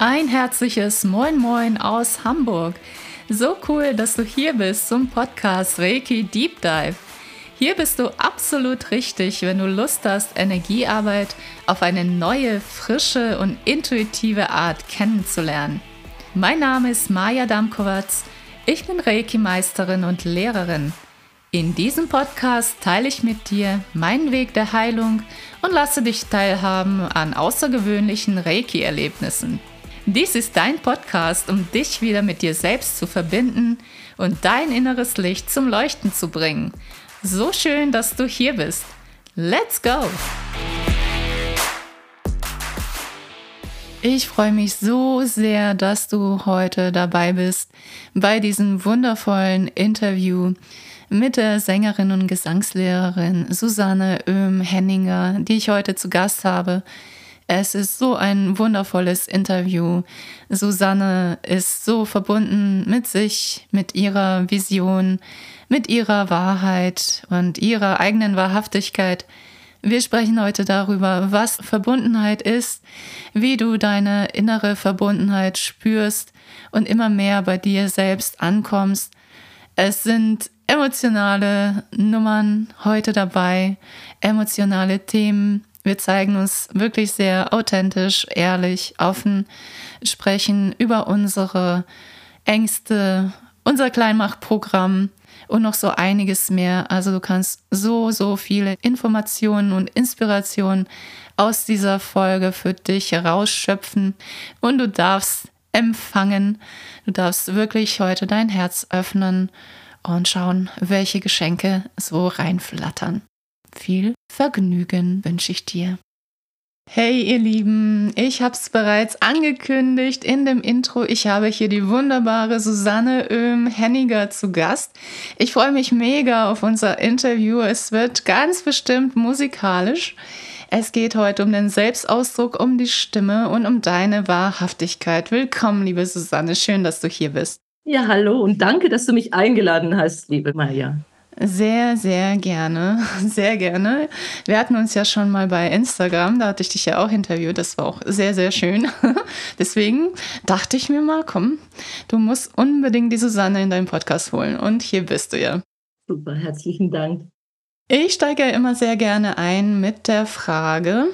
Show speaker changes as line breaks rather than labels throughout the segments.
Ein herzliches Moin Moin aus Hamburg. So cool, dass du hier bist zum Podcast Reiki Deep Dive. Hier bist du absolut richtig, wenn du Lust hast, Energiearbeit auf eine neue, frische und intuitive Art kennenzulernen. Mein Name ist Maja Damkowatz. Ich bin Reiki-Meisterin und Lehrerin. In diesem Podcast teile ich mit dir meinen Weg der Heilung und lasse dich teilhaben an außergewöhnlichen Reiki-Erlebnissen. Dies ist dein Podcast, um dich wieder mit dir selbst zu verbinden und dein inneres Licht zum Leuchten zu bringen. So schön, dass du hier bist. Let's go! Ich freue mich so sehr, dass du heute dabei bist bei diesem wundervollen Interview mit der Sängerin und Gesangslehrerin Susanne Oehm-Henninger, die ich heute zu Gast habe. Es ist so ein wundervolles Interview. Susanne ist so verbunden mit sich, mit ihrer Vision, mit ihrer Wahrheit und ihrer eigenen Wahrhaftigkeit. Wir sprechen heute darüber, was Verbundenheit ist, wie du deine innere Verbundenheit spürst und immer mehr bei dir selbst ankommst. Es sind emotionale Nummern heute dabei, emotionale Themen, wir zeigen uns wirklich sehr authentisch, ehrlich, offen, sprechen über unsere Ängste, unser Kleinmachtprogramm und noch so einiges mehr. Also du kannst so, so viele Informationen und Inspirationen aus dieser Folge für dich herausschöpfen und du darfst empfangen. Du darfst wirklich heute dein Herz öffnen und schauen, welche Geschenke so reinflattern. Viel Vergnügen wünsche ich dir. Hey ihr Lieben, ich habe es bereits angekündigt in dem Intro. Ich habe hier die wunderbare Susanne Oehm-Henniger zu Gast. Ich freue mich mega auf unser Interview. Es wird ganz bestimmt musikalisch. Es geht heute um den Selbstausdruck, um die Stimme und um deine Wahrhaftigkeit. Willkommen, liebe Susanne. Schön, dass du hier bist.
Ja, hallo und danke, dass du mich eingeladen hast, liebe Maja.
Sehr, sehr gerne. Sehr gerne. Wir hatten uns ja schon mal bei Instagram, da hatte ich dich ja auch interviewt. Das war auch sehr, sehr schön. Deswegen dachte ich mir mal, komm, du musst unbedingt die Susanne in deinen Podcast holen. Und hier bist du ja.
Super, herzlichen Dank.
Ich steige ja immer sehr gerne ein mit der Frage,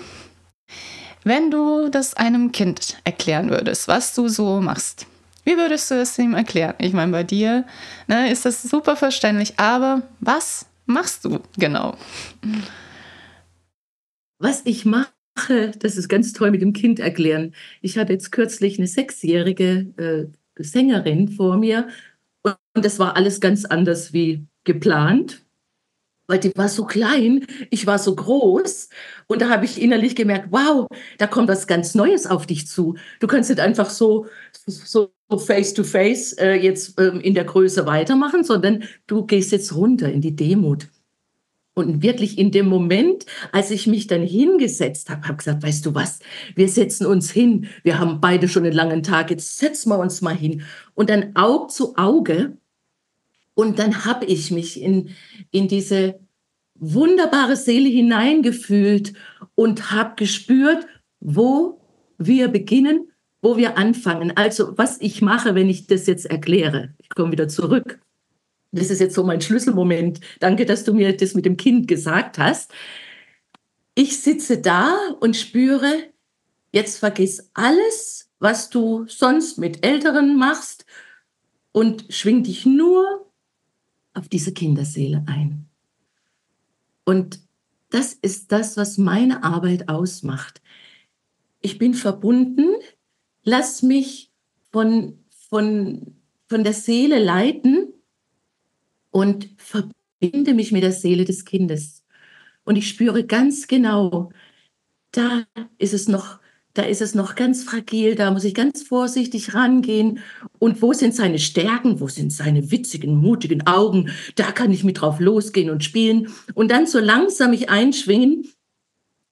wenn du das einem Kind erklären würdest, was du so machst, wie würdest du es ihm erklären? Ich meine, bei dir ne, ist das super verständlich, aber was machst du genau?
Was ich mache, das ist ganz toll mit dem Kind erklären. Ich hatte jetzt kürzlich eine sechsjährige äh, Sängerin vor mir und das war alles ganz anders wie geplant weil die war so klein, ich war so groß und da habe ich innerlich gemerkt, wow, da kommt was ganz Neues auf dich zu. Du kannst nicht einfach so so face to face äh, jetzt ähm, in der Größe weitermachen, sondern du gehst jetzt runter in die Demut. Und wirklich in dem Moment, als ich mich dann hingesetzt habe, habe gesagt, weißt du was, wir setzen uns hin. Wir haben beide schon einen langen Tag, jetzt setzen wir uns mal hin. Und dann Auge zu Auge und dann habe ich mich in, in diese wunderbare Seele hineingefühlt und habe gespürt, wo wir beginnen, wo wir anfangen. Also was ich mache, wenn ich das jetzt erkläre. Ich komme wieder zurück. Das ist jetzt so mein Schlüsselmoment. Danke, dass du mir das mit dem Kind gesagt hast. Ich sitze da und spüre, jetzt vergiss alles, was du sonst mit Älteren machst und schwing dich nur auf diese Kinderseele ein. Und das ist das, was meine Arbeit ausmacht. Ich bin verbunden, lass mich von, von, von der Seele leiten und verbinde mich mit der Seele des Kindes. Und ich spüre ganz genau, da ist es noch da ist es noch ganz fragil, da muss ich ganz vorsichtig rangehen. Und wo sind seine Stärken, wo sind seine witzigen, mutigen Augen? Da kann ich mit drauf losgehen und spielen. Und dann so langsam mich einschwingen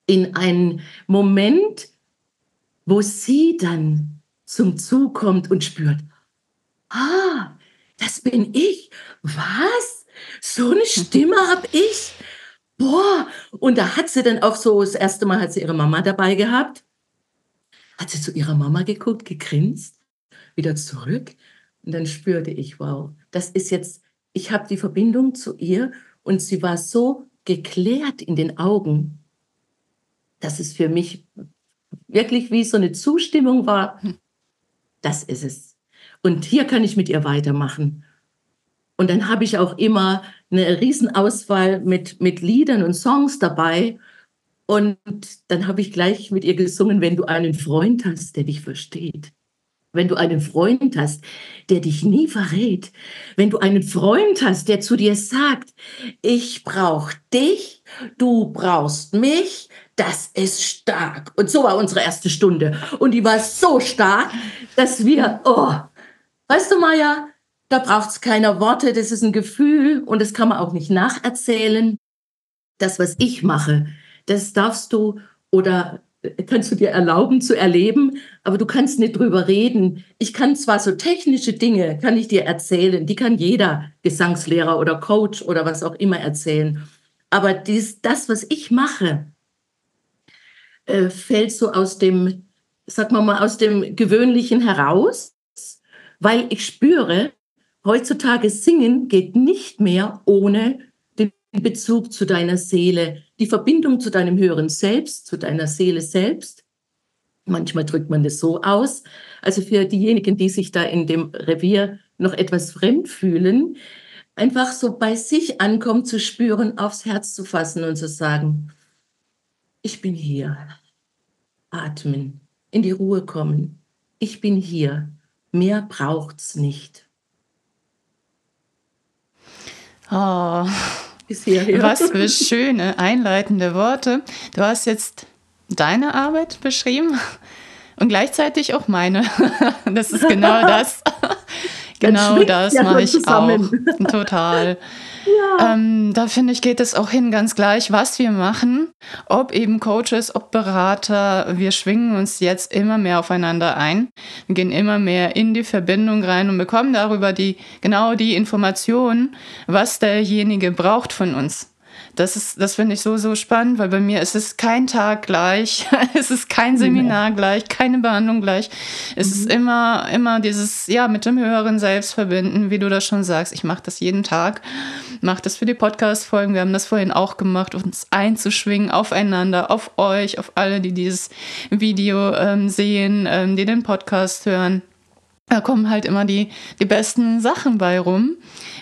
in einen Moment, wo sie dann zum Zug kommt und spürt, ah, das bin ich. Was? So eine Stimme habe ich? Boah, und da hat sie dann auch so, das erste Mal hat sie ihre Mama dabei gehabt hat sie zu ihrer Mama geguckt, gegrinst, wieder zurück. Und dann spürte ich, wow, das ist jetzt, ich habe die Verbindung zu ihr und sie war so geklärt in den Augen, dass es für mich wirklich wie so eine Zustimmung war. Hm. Das ist es. Und hier kann ich mit ihr weitermachen. Und dann habe ich auch immer eine Riesenauswahl mit, mit Liedern und Songs dabei. Und dann habe ich gleich mit ihr gesungen, wenn du einen Freund hast, der dich versteht. Wenn du einen Freund hast, der dich nie verrät. Wenn du einen Freund hast, der zu dir sagt, ich brauche dich, du brauchst mich, das ist stark. Und so war unsere erste Stunde. Und die war so stark, dass wir, oh, weißt du, Maja, da braucht es keine Worte, das ist ein Gefühl und das kann man auch nicht nacherzählen. Das, was ich mache, das darfst du oder kannst du dir erlauben zu erleben, aber du kannst nicht drüber reden. Ich kann zwar so technische Dinge, kann ich dir erzählen, die kann jeder Gesangslehrer oder Coach oder was auch immer erzählen. Aber dies, das, was ich mache, äh, fällt so aus dem, sag mal mal, aus dem Gewöhnlichen heraus, weil ich spüre, Heutzutage singen geht nicht mehr ohne den Bezug zu deiner Seele, die Verbindung zu deinem höheren Selbst, zu deiner Seele selbst. Manchmal drückt man das so aus. Also für diejenigen, die sich da in dem Revier noch etwas fremd fühlen, einfach so bei sich ankommen zu spüren, aufs Herz zu fassen und zu sagen, ich bin hier. Atmen, in die Ruhe kommen. Ich bin hier. Mehr braucht's nicht.
Oh, was für schöne einleitende Worte. Du hast jetzt deine Arbeit beschrieben und gleichzeitig auch meine. Das ist genau das. genau das mache ich auch. Total. Ähm, da finde ich, geht es auch hin ganz gleich, was wir machen. Ob eben Coaches, ob Berater. Wir schwingen uns jetzt immer mehr aufeinander ein. Wir gehen immer mehr in die Verbindung rein und bekommen darüber die, genau die Information, was derjenige braucht von uns. Das ist, das finde ich so, so spannend, weil bei mir ist es kein Tag gleich, es ist kein Seminar gleich, keine Behandlung gleich. Es mhm. ist immer, immer dieses, ja, mit dem höheren Selbst verbinden, wie du das schon sagst. Ich mache das jeden Tag, mache das für die Podcast-Folgen. Wir haben das vorhin auch gemacht, uns einzuschwingen aufeinander, auf euch, auf alle, die dieses Video ähm, sehen, ähm, die den Podcast hören. Da kommen halt immer die, die besten Sachen bei rum,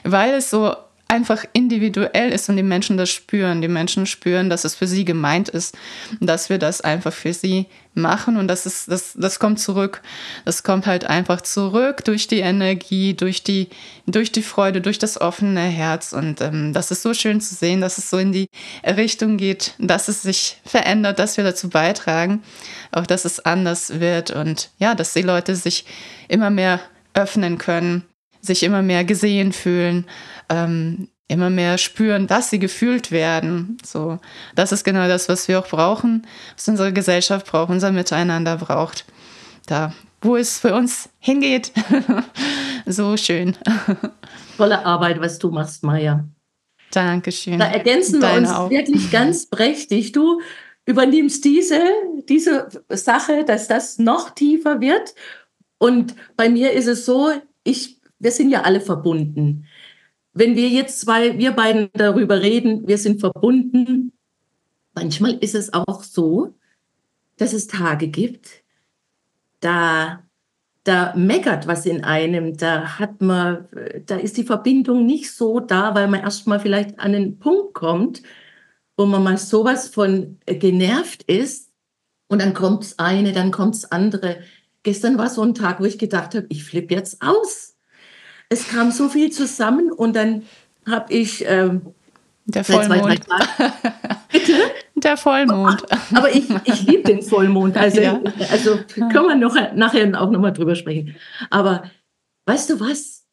weil es so einfach individuell ist und die Menschen das spüren. Die Menschen spüren, dass es für sie gemeint ist, dass wir das einfach für sie machen und das ist, das, das kommt zurück. Das kommt halt einfach zurück durch die Energie, durch die, durch die Freude, durch das offene Herz und ähm, das ist so schön zu sehen, dass es so in die Richtung geht, dass es sich verändert, dass wir dazu beitragen, auch dass es anders wird und ja, dass die Leute sich immer mehr öffnen können sich immer mehr gesehen fühlen, ähm, immer mehr spüren, dass sie gefühlt werden. So, das ist genau das, was wir auch brauchen, was unsere Gesellschaft braucht, unser Miteinander braucht. Da, wo es für uns hingeht. so schön.
Tolle Arbeit, was du machst, Maja.
Dankeschön.
Da ergänzen wir uns auch. wirklich ganz prächtig. Du übernimmst diese, diese Sache, dass das noch tiefer wird. Und bei mir ist es so, ich wir sind ja alle verbunden. Wenn wir jetzt zwei, wir beiden darüber reden, wir sind verbunden, manchmal ist es auch so, dass es Tage gibt, da, da meckert was in einem, da hat man, da ist die Verbindung nicht so da, weil man erstmal vielleicht an einen Punkt kommt, wo man mal sowas von genervt ist und dann kommt das eine, dann kommt das andere. Gestern war so ein Tag, wo ich gedacht habe, ich flippe jetzt aus es kam so viel zusammen und dann habe ich ähm,
der Vollmond.
Bitte?
Der Vollmond.
Aber ich, ich liebe den Vollmond. Also, ja. also können wir noch, nachher auch nochmal drüber sprechen. Aber weißt du was?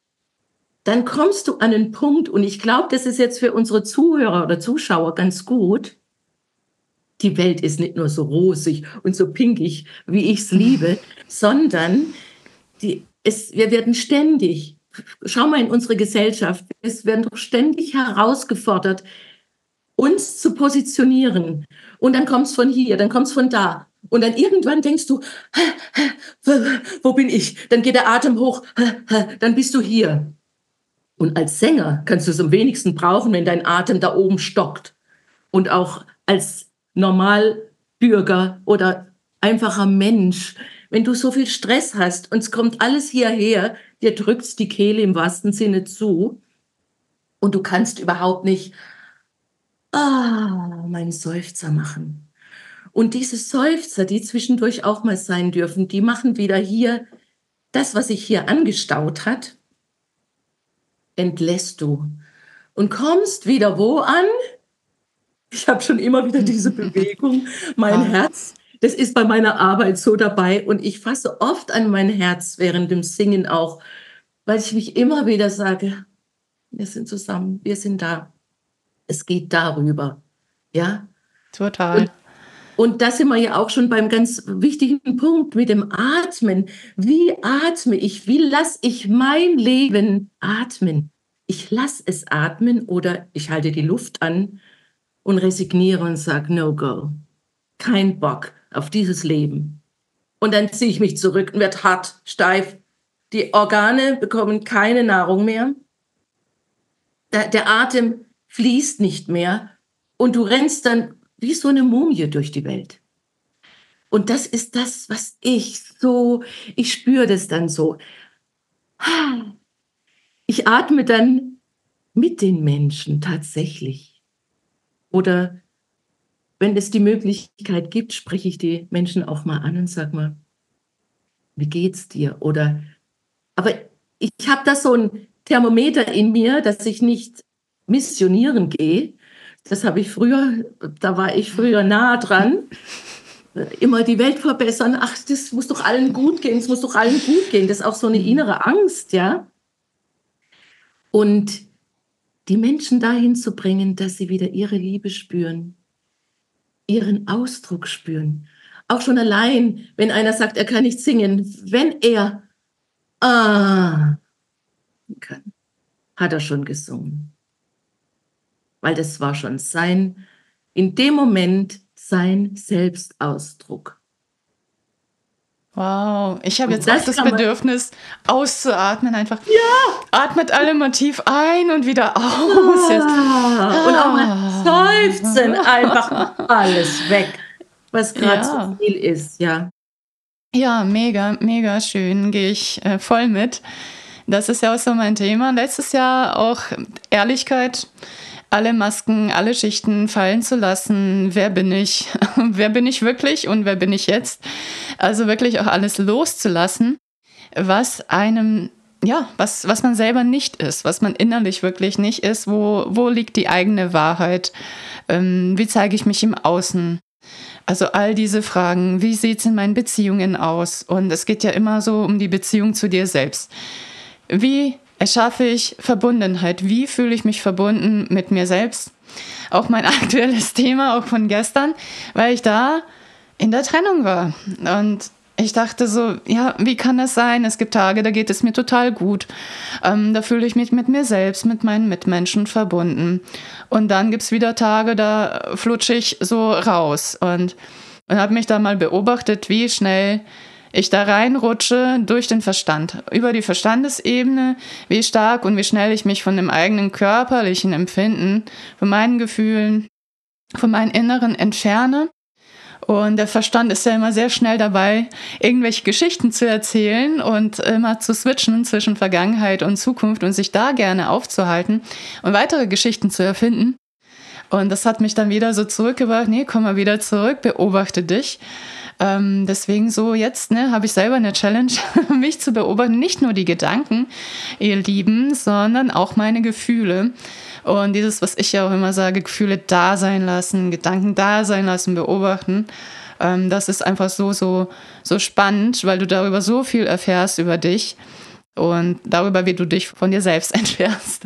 Dann kommst du an einen Punkt, und ich glaube, das ist jetzt für unsere Zuhörer oder Zuschauer ganz gut. Die Welt ist nicht nur so rosig und so pinkig, wie ich es liebe, sondern die, es, wir werden ständig schau mal in unsere Gesellschaft. Es werden doch ständig herausgefordert, uns zu positionieren. Und dann kommt es von hier, dann kommt es von da. Und dann irgendwann denkst du, wo bin ich? Dann geht der Atem hoch, dann bist du hier. Und als Sänger kannst du es am wenigsten brauchen, wenn dein Atem da oben stockt. Und auch als Normalbürger oder einfacher Mensch, wenn du so viel Stress hast und es kommt alles hierher, dir drückt die Kehle im wahrsten Sinne zu und du kannst überhaupt nicht ah, meinen Seufzer machen. Und diese Seufzer, die zwischendurch auch mal sein dürfen, die machen wieder hier das, was sich hier angestaut hat, entlässt du und kommst wieder wo an? Ich habe schon immer wieder diese Bewegung. Mein Herz, das ist bei meiner Arbeit so dabei und ich fasse oft an mein Herz während dem Singen auch, weil ich mich immer wieder sage, wir sind zusammen, wir sind da. Es geht darüber. Ja?
Total.
Und, und da sind wir ja auch schon beim ganz wichtigen Punkt mit dem Atmen. Wie atme ich? Wie lasse ich mein Leben atmen? Ich lasse es atmen oder ich halte die Luft an und resigniere und sage, no go. Kein Bock auf dieses Leben. Und dann ziehe ich mich zurück und werde hart, steif. Die Organe bekommen keine Nahrung mehr der, der Atem fließt nicht mehr und du rennst dann wie so eine Mumie durch die Welt. Und das ist das, was ich so, ich spüre das dann so. Ich atme dann mit den Menschen tatsächlich. Oder wenn es die Möglichkeit gibt, spreche ich die Menschen auch mal an und sag mal, wie geht's dir? Oder, aber ich habe da so ein Thermometer in mir, dass ich nicht missionieren gehe. Das habe ich früher, da war ich früher nah dran. Immer die Welt verbessern. Ach, das muss doch allen gut gehen. Es muss doch allen gut gehen. Das ist auch so eine innere Angst, ja. Und die Menschen dahin zu bringen, dass sie wieder ihre Liebe spüren, ihren Ausdruck spüren. Auch schon allein, wenn einer sagt, er kann nicht singen, wenn er ah kann, hat er schon gesungen. Weil das war schon sein, in dem Moment sein Selbstausdruck.
Wow, ich habe jetzt das auch das Bedürfnis, auszuatmen einfach. Ja! Atmet alle mal tief ein und wieder aus.
Ja. Und auch mal seufzen, einfach alles weg, was gerade ja. zu viel ist, ja.
Ja, mega, mega schön, gehe ich äh, voll mit. Das ist ja auch so mein Thema. Letztes Jahr auch Ehrlichkeit, alle Masken, alle Schichten fallen zu lassen. Wer bin ich? wer bin ich wirklich und wer bin ich jetzt? Also wirklich auch alles loszulassen, was einem ja, was, was man selber nicht ist, was man innerlich wirklich nicht ist, wo, wo liegt die eigene Wahrheit, ähm, wie zeige ich mich im Außen, also all diese Fragen, wie sieht es in meinen Beziehungen aus? Und es geht ja immer so um die Beziehung zu dir selbst. Wie erschaffe ich Verbundenheit? Wie fühle ich mich verbunden mit mir selbst? Auch mein aktuelles Thema, auch von gestern, weil ich da in der Trennung war. Und ich dachte so, ja, wie kann das sein? Es gibt Tage, da geht es mir total gut. Ähm, da fühle ich mich mit mir selbst, mit meinen Mitmenschen verbunden. Und dann gibt es wieder Tage, da flutsche ich so raus. Und, und habe mich da mal beobachtet, wie schnell ich da reinrutsche durch den Verstand, über die Verstandesebene, wie stark und wie schnell ich mich von dem eigenen körperlichen Empfinden, von meinen Gefühlen, von meinen Inneren entferne. Und der Verstand ist ja immer sehr schnell dabei, irgendwelche Geschichten zu erzählen und immer zu switchen zwischen Vergangenheit und Zukunft und sich da gerne aufzuhalten und weitere Geschichten zu erfinden. Und das hat mich dann wieder so zurückgebracht, nee, komm mal wieder zurück, beobachte dich. Ähm, deswegen so jetzt ne, habe ich selber eine Challenge, mich zu beobachten. Nicht nur die Gedanken, ihr Lieben, sondern auch meine Gefühle. Und dieses, was ich ja auch immer sage, Gefühle da sein lassen, Gedanken da sein lassen, beobachten. Ähm, das ist einfach so, so, so spannend, weil du darüber so viel erfährst über dich und darüber, wie du dich von dir selbst entfernst.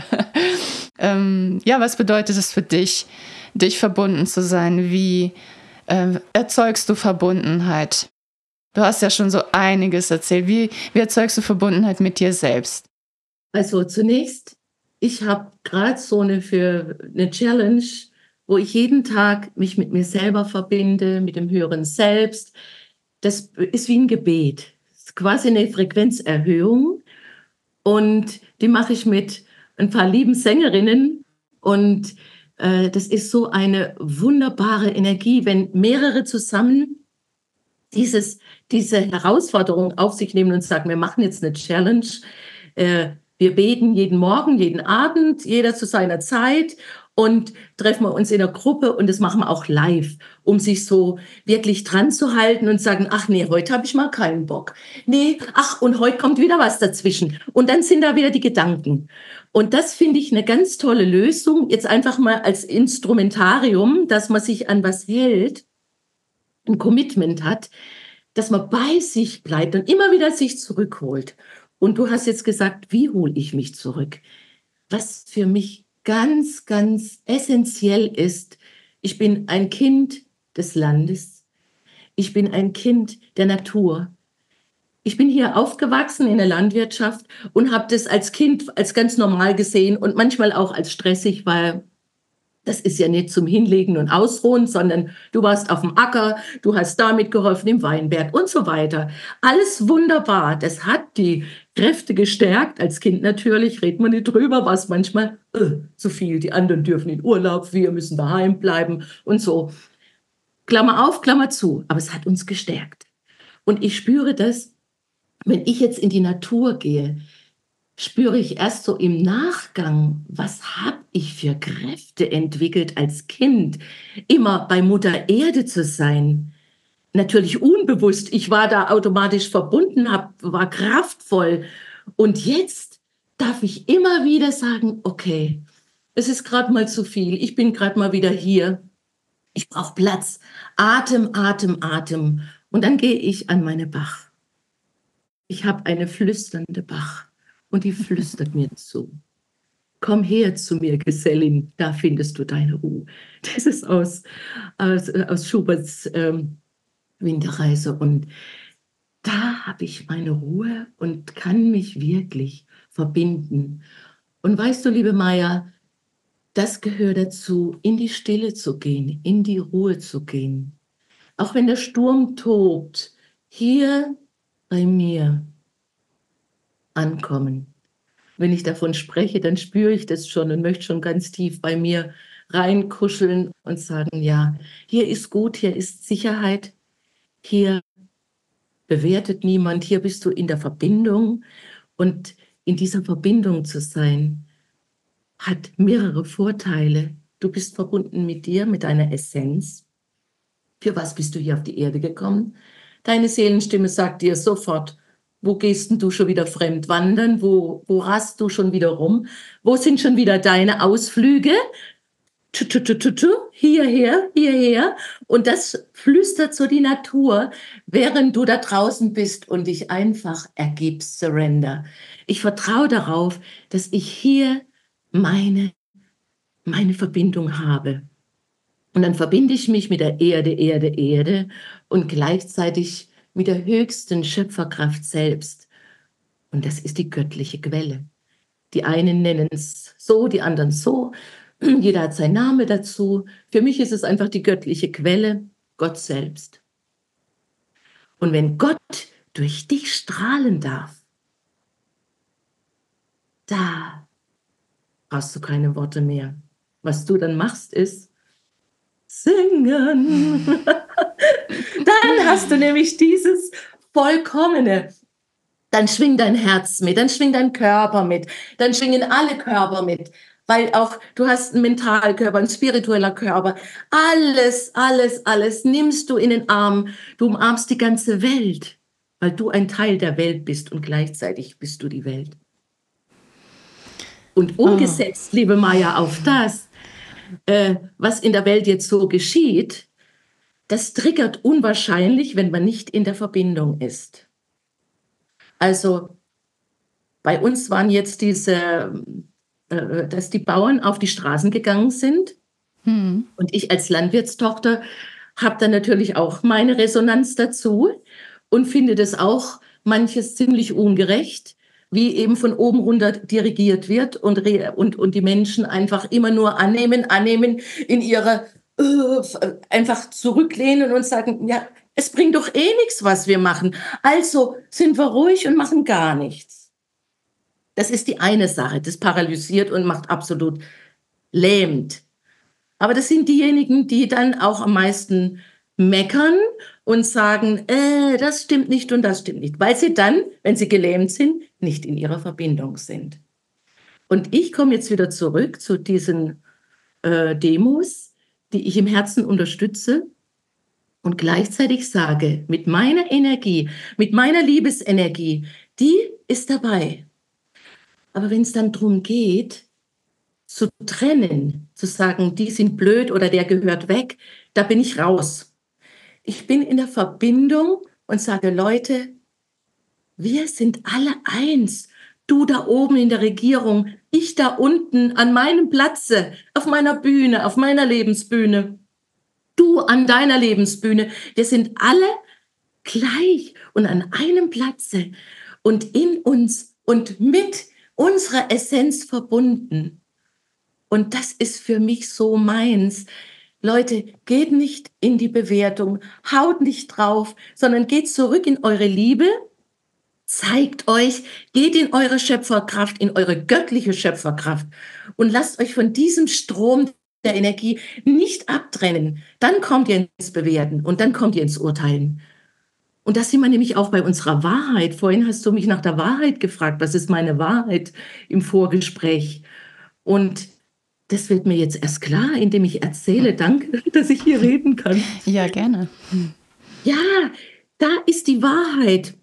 ähm, ja, was bedeutet es für dich, dich verbunden zu sein? Wie äh, erzeugst du Verbundenheit? Du hast ja schon so einiges erzählt. Wie, wie erzeugst du Verbundenheit mit dir selbst?
Also zunächst, ich habe gerade so eine für eine Challenge, wo ich jeden Tag mich mit mir selber verbinde, mit dem höheren Selbst. Das ist wie ein Gebet. Ist quasi eine Frequenzerhöhung. Und die mache ich mit ein paar lieben Sängerinnen. Und das ist so eine wunderbare Energie, wenn mehrere zusammen dieses, diese Herausforderung auf sich nehmen und sagen, wir machen jetzt eine Challenge. Äh, wir beten jeden Morgen, jeden Abend, jeder zu seiner Zeit und treffen wir uns in der Gruppe und das machen wir auch live, um sich so wirklich dran zu halten und sagen, ach nee, heute habe ich mal keinen Bock. Nee, ach und heute kommt wieder was dazwischen und dann sind da wieder die Gedanken. Und das finde ich eine ganz tolle Lösung, jetzt einfach mal als Instrumentarium, dass man sich an was hält, ein Commitment hat, dass man bei sich bleibt und immer wieder sich zurückholt. Und du hast jetzt gesagt, wie hole ich mich zurück? Was für mich ganz, ganz essentiell ist, ich bin ein Kind des Landes. Ich bin ein Kind der Natur. Ich bin hier aufgewachsen in der Landwirtschaft und habe das als Kind als ganz normal gesehen und manchmal auch als stressig, weil das ist ja nicht zum Hinlegen und Ausruhen, sondern du warst auf dem Acker, du hast damit geholfen im Weinberg und so weiter. Alles wunderbar. Das hat die Kräfte gestärkt. Als Kind natürlich redet man nicht drüber, was manchmal äh, zu viel. Die anderen dürfen in Urlaub, wir müssen daheim bleiben und so. Klammer auf, Klammer zu. Aber es hat uns gestärkt. Und ich spüre das, wenn ich jetzt in die Natur gehe, spüre ich erst so im Nachgang, was habe ich für Kräfte entwickelt als Kind, immer bei Mutter Erde zu sein. Natürlich unbewusst, ich war da automatisch verbunden, hab, war kraftvoll. Und jetzt darf ich immer wieder sagen, okay, es ist gerade mal zu viel, ich bin gerade mal wieder hier, ich brauche Platz, Atem, Atem, Atem. Und dann gehe ich an meine Bach. Ich habe eine flüsternde Bach und die flüstert mir zu. Komm her zu mir, Gesellin, da findest du deine Ruhe. Das ist aus, aus, aus Schuberts ähm, Winterreise. Und da habe ich meine Ruhe und kann mich wirklich verbinden. Und weißt du, liebe Maya, das gehört dazu, in die Stille zu gehen, in die Ruhe zu gehen. Auch wenn der Sturm tobt, hier bei mir ankommen. Wenn ich davon spreche, dann spüre ich das schon und möchte schon ganz tief bei mir reinkuscheln und sagen, ja, hier ist gut, hier ist Sicherheit, hier bewertet niemand, hier bist du in der Verbindung und in dieser Verbindung zu sein, hat mehrere Vorteile. Du bist verbunden mit dir, mit deiner Essenz. Für was bist du hier auf die Erde gekommen? Deine Seelenstimme sagt dir sofort, wo gehst denn du schon wieder fremd wandern? Wo, wo rast du schon wieder rum? Wo sind schon wieder deine Ausflüge? hierher, hierher. Und das flüstert so die Natur, während du da draußen bist und dich einfach ergibst, surrender. Ich vertraue darauf, dass ich hier meine, meine Verbindung habe. Und dann verbinde ich mich mit der Erde, Erde, Erde und gleichzeitig mit der höchsten Schöpferkraft selbst. Und das ist die göttliche Quelle. Die einen nennen es so, die anderen so. Jeder hat seinen Namen dazu. Für mich ist es einfach die göttliche Quelle, Gott selbst. Und wenn Gott durch dich strahlen darf, da brauchst du keine Worte mehr. Was du dann machst, ist singen. dann hast du nämlich dieses vollkommene. Dann schwingt dein Herz mit, dann schwingt dein Körper mit, dann schwingen alle Körper mit, weil auch du hast einen Mentalkörper, einen spiritueller Körper. Alles, alles, alles nimmst du in den Arm. Du umarmst die ganze Welt, weil du ein Teil der Welt bist und gleichzeitig bist du die Welt. Und ah. umgesetzt, oh. liebe Maya, auf das, äh, was in der Welt jetzt so geschieht, das triggert unwahrscheinlich, wenn man nicht in der Verbindung ist. Also bei uns waren jetzt diese, äh, dass die Bauern auf die Straßen gegangen sind. Hm. Und ich als Landwirtstochter habe dann natürlich auch meine Resonanz dazu und finde das auch manches ziemlich ungerecht, wie eben von oben runter dirigiert wird und, und, und die Menschen einfach immer nur annehmen, annehmen, in ihre äh, einfach zurücklehnen und sagen, ja, es bringt doch eh nichts, was wir machen. Also sind wir ruhig und machen gar nichts. Das ist die eine Sache, das paralysiert und macht absolut lähmt. Aber das sind diejenigen, die dann auch am meisten meckern und sagen, äh, das stimmt nicht und das stimmt nicht, weil sie dann, wenn sie gelähmt sind, nicht in ihrer Verbindung sind. Und ich komme jetzt wieder zurück zu diesen äh, Demos, die ich im Herzen unterstütze und gleichzeitig sage, mit meiner Energie, mit meiner Liebesenergie, die ist dabei. Aber wenn es dann darum geht, zu trennen, zu sagen, die sind blöd oder der gehört weg, da bin ich raus. Ich bin in der Verbindung und sage, Leute, wir sind alle eins. Du da oben in der Regierung, ich da unten an meinem Platze, auf meiner Bühne, auf meiner Lebensbühne. Du an deiner Lebensbühne. Wir sind alle gleich und an einem Platze und in uns und mit unserer Essenz verbunden. Und das ist für mich so meins. Leute, geht nicht in die Bewertung, haut nicht drauf, sondern geht zurück in eure Liebe, zeigt euch, geht in eure Schöpferkraft, in eure göttliche Schöpferkraft und lasst euch von diesem Strom der Energie nicht abtrennen. Dann kommt ihr ins Bewerten und dann kommt ihr ins Urteilen. Und das sind wir nämlich auch bei unserer Wahrheit. Vorhin hast du mich nach der Wahrheit gefragt. Was ist meine Wahrheit im Vorgespräch? Und das wird mir jetzt erst klar, indem ich erzähle. Danke, dass ich hier reden kann.
Ja, gerne.
Ja, da ist die Wahrheit.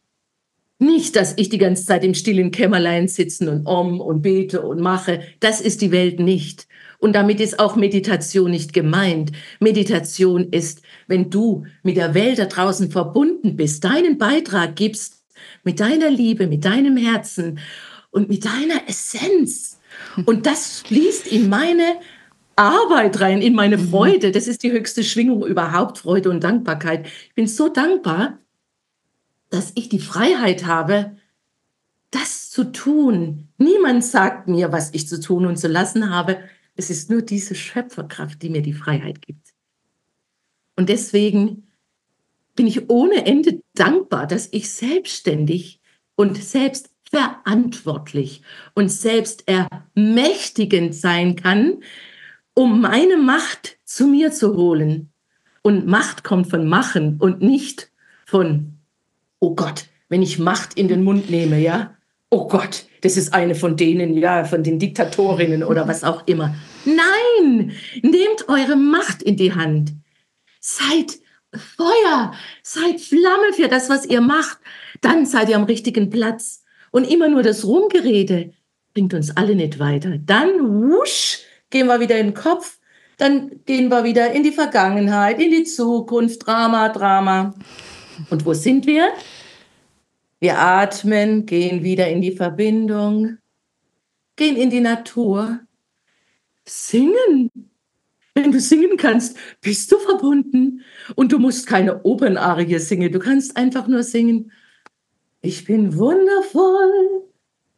Nicht, dass ich die ganze Zeit im stillen Kämmerlein sitzen und om und bete und mache. Das ist die Welt nicht. Und damit ist auch Meditation nicht gemeint. Meditation ist, wenn du mit der Welt da draußen verbunden bist, deinen Beitrag gibst, mit deiner Liebe, mit deinem Herzen und mit deiner Essenz und das fließt in meine Arbeit rein, in meine mhm. Freude. Das ist die höchste Schwingung überhaupt, Freude und Dankbarkeit. Ich bin so dankbar, dass ich die Freiheit habe, das zu tun. Niemand sagt mir, was ich zu tun und zu lassen habe. Es ist nur diese Schöpferkraft, die mir die Freiheit gibt. Und deswegen bin ich ohne Ende dankbar, dass ich selbstständig und selbst verantwortlich und selbst ermächtigend sein kann, um meine Macht zu mir zu holen. Und Macht kommt von Machen und nicht von, oh Gott, wenn ich Macht in den Mund nehme, ja, oh Gott, das ist eine von denen, ja, von den Diktatorinnen oder was auch immer. Nein, nehmt eure Macht in die Hand. Seid Feuer, seid Flamme für das, was ihr macht. Dann seid ihr am richtigen Platz. Und immer nur das Rumgerede bringt uns alle nicht weiter. Dann, wusch, gehen wir wieder in den Kopf, dann gehen wir wieder in die Vergangenheit, in die Zukunft, Drama, Drama. Und wo sind wir? Wir atmen, gehen wieder in die Verbindung, gehen in die Natur, singen. Wenn du singen kannst, bist du verbunden. Und du musst keine Opernarie singen, du kannst einfach nur singen. Ich bin wundervoll,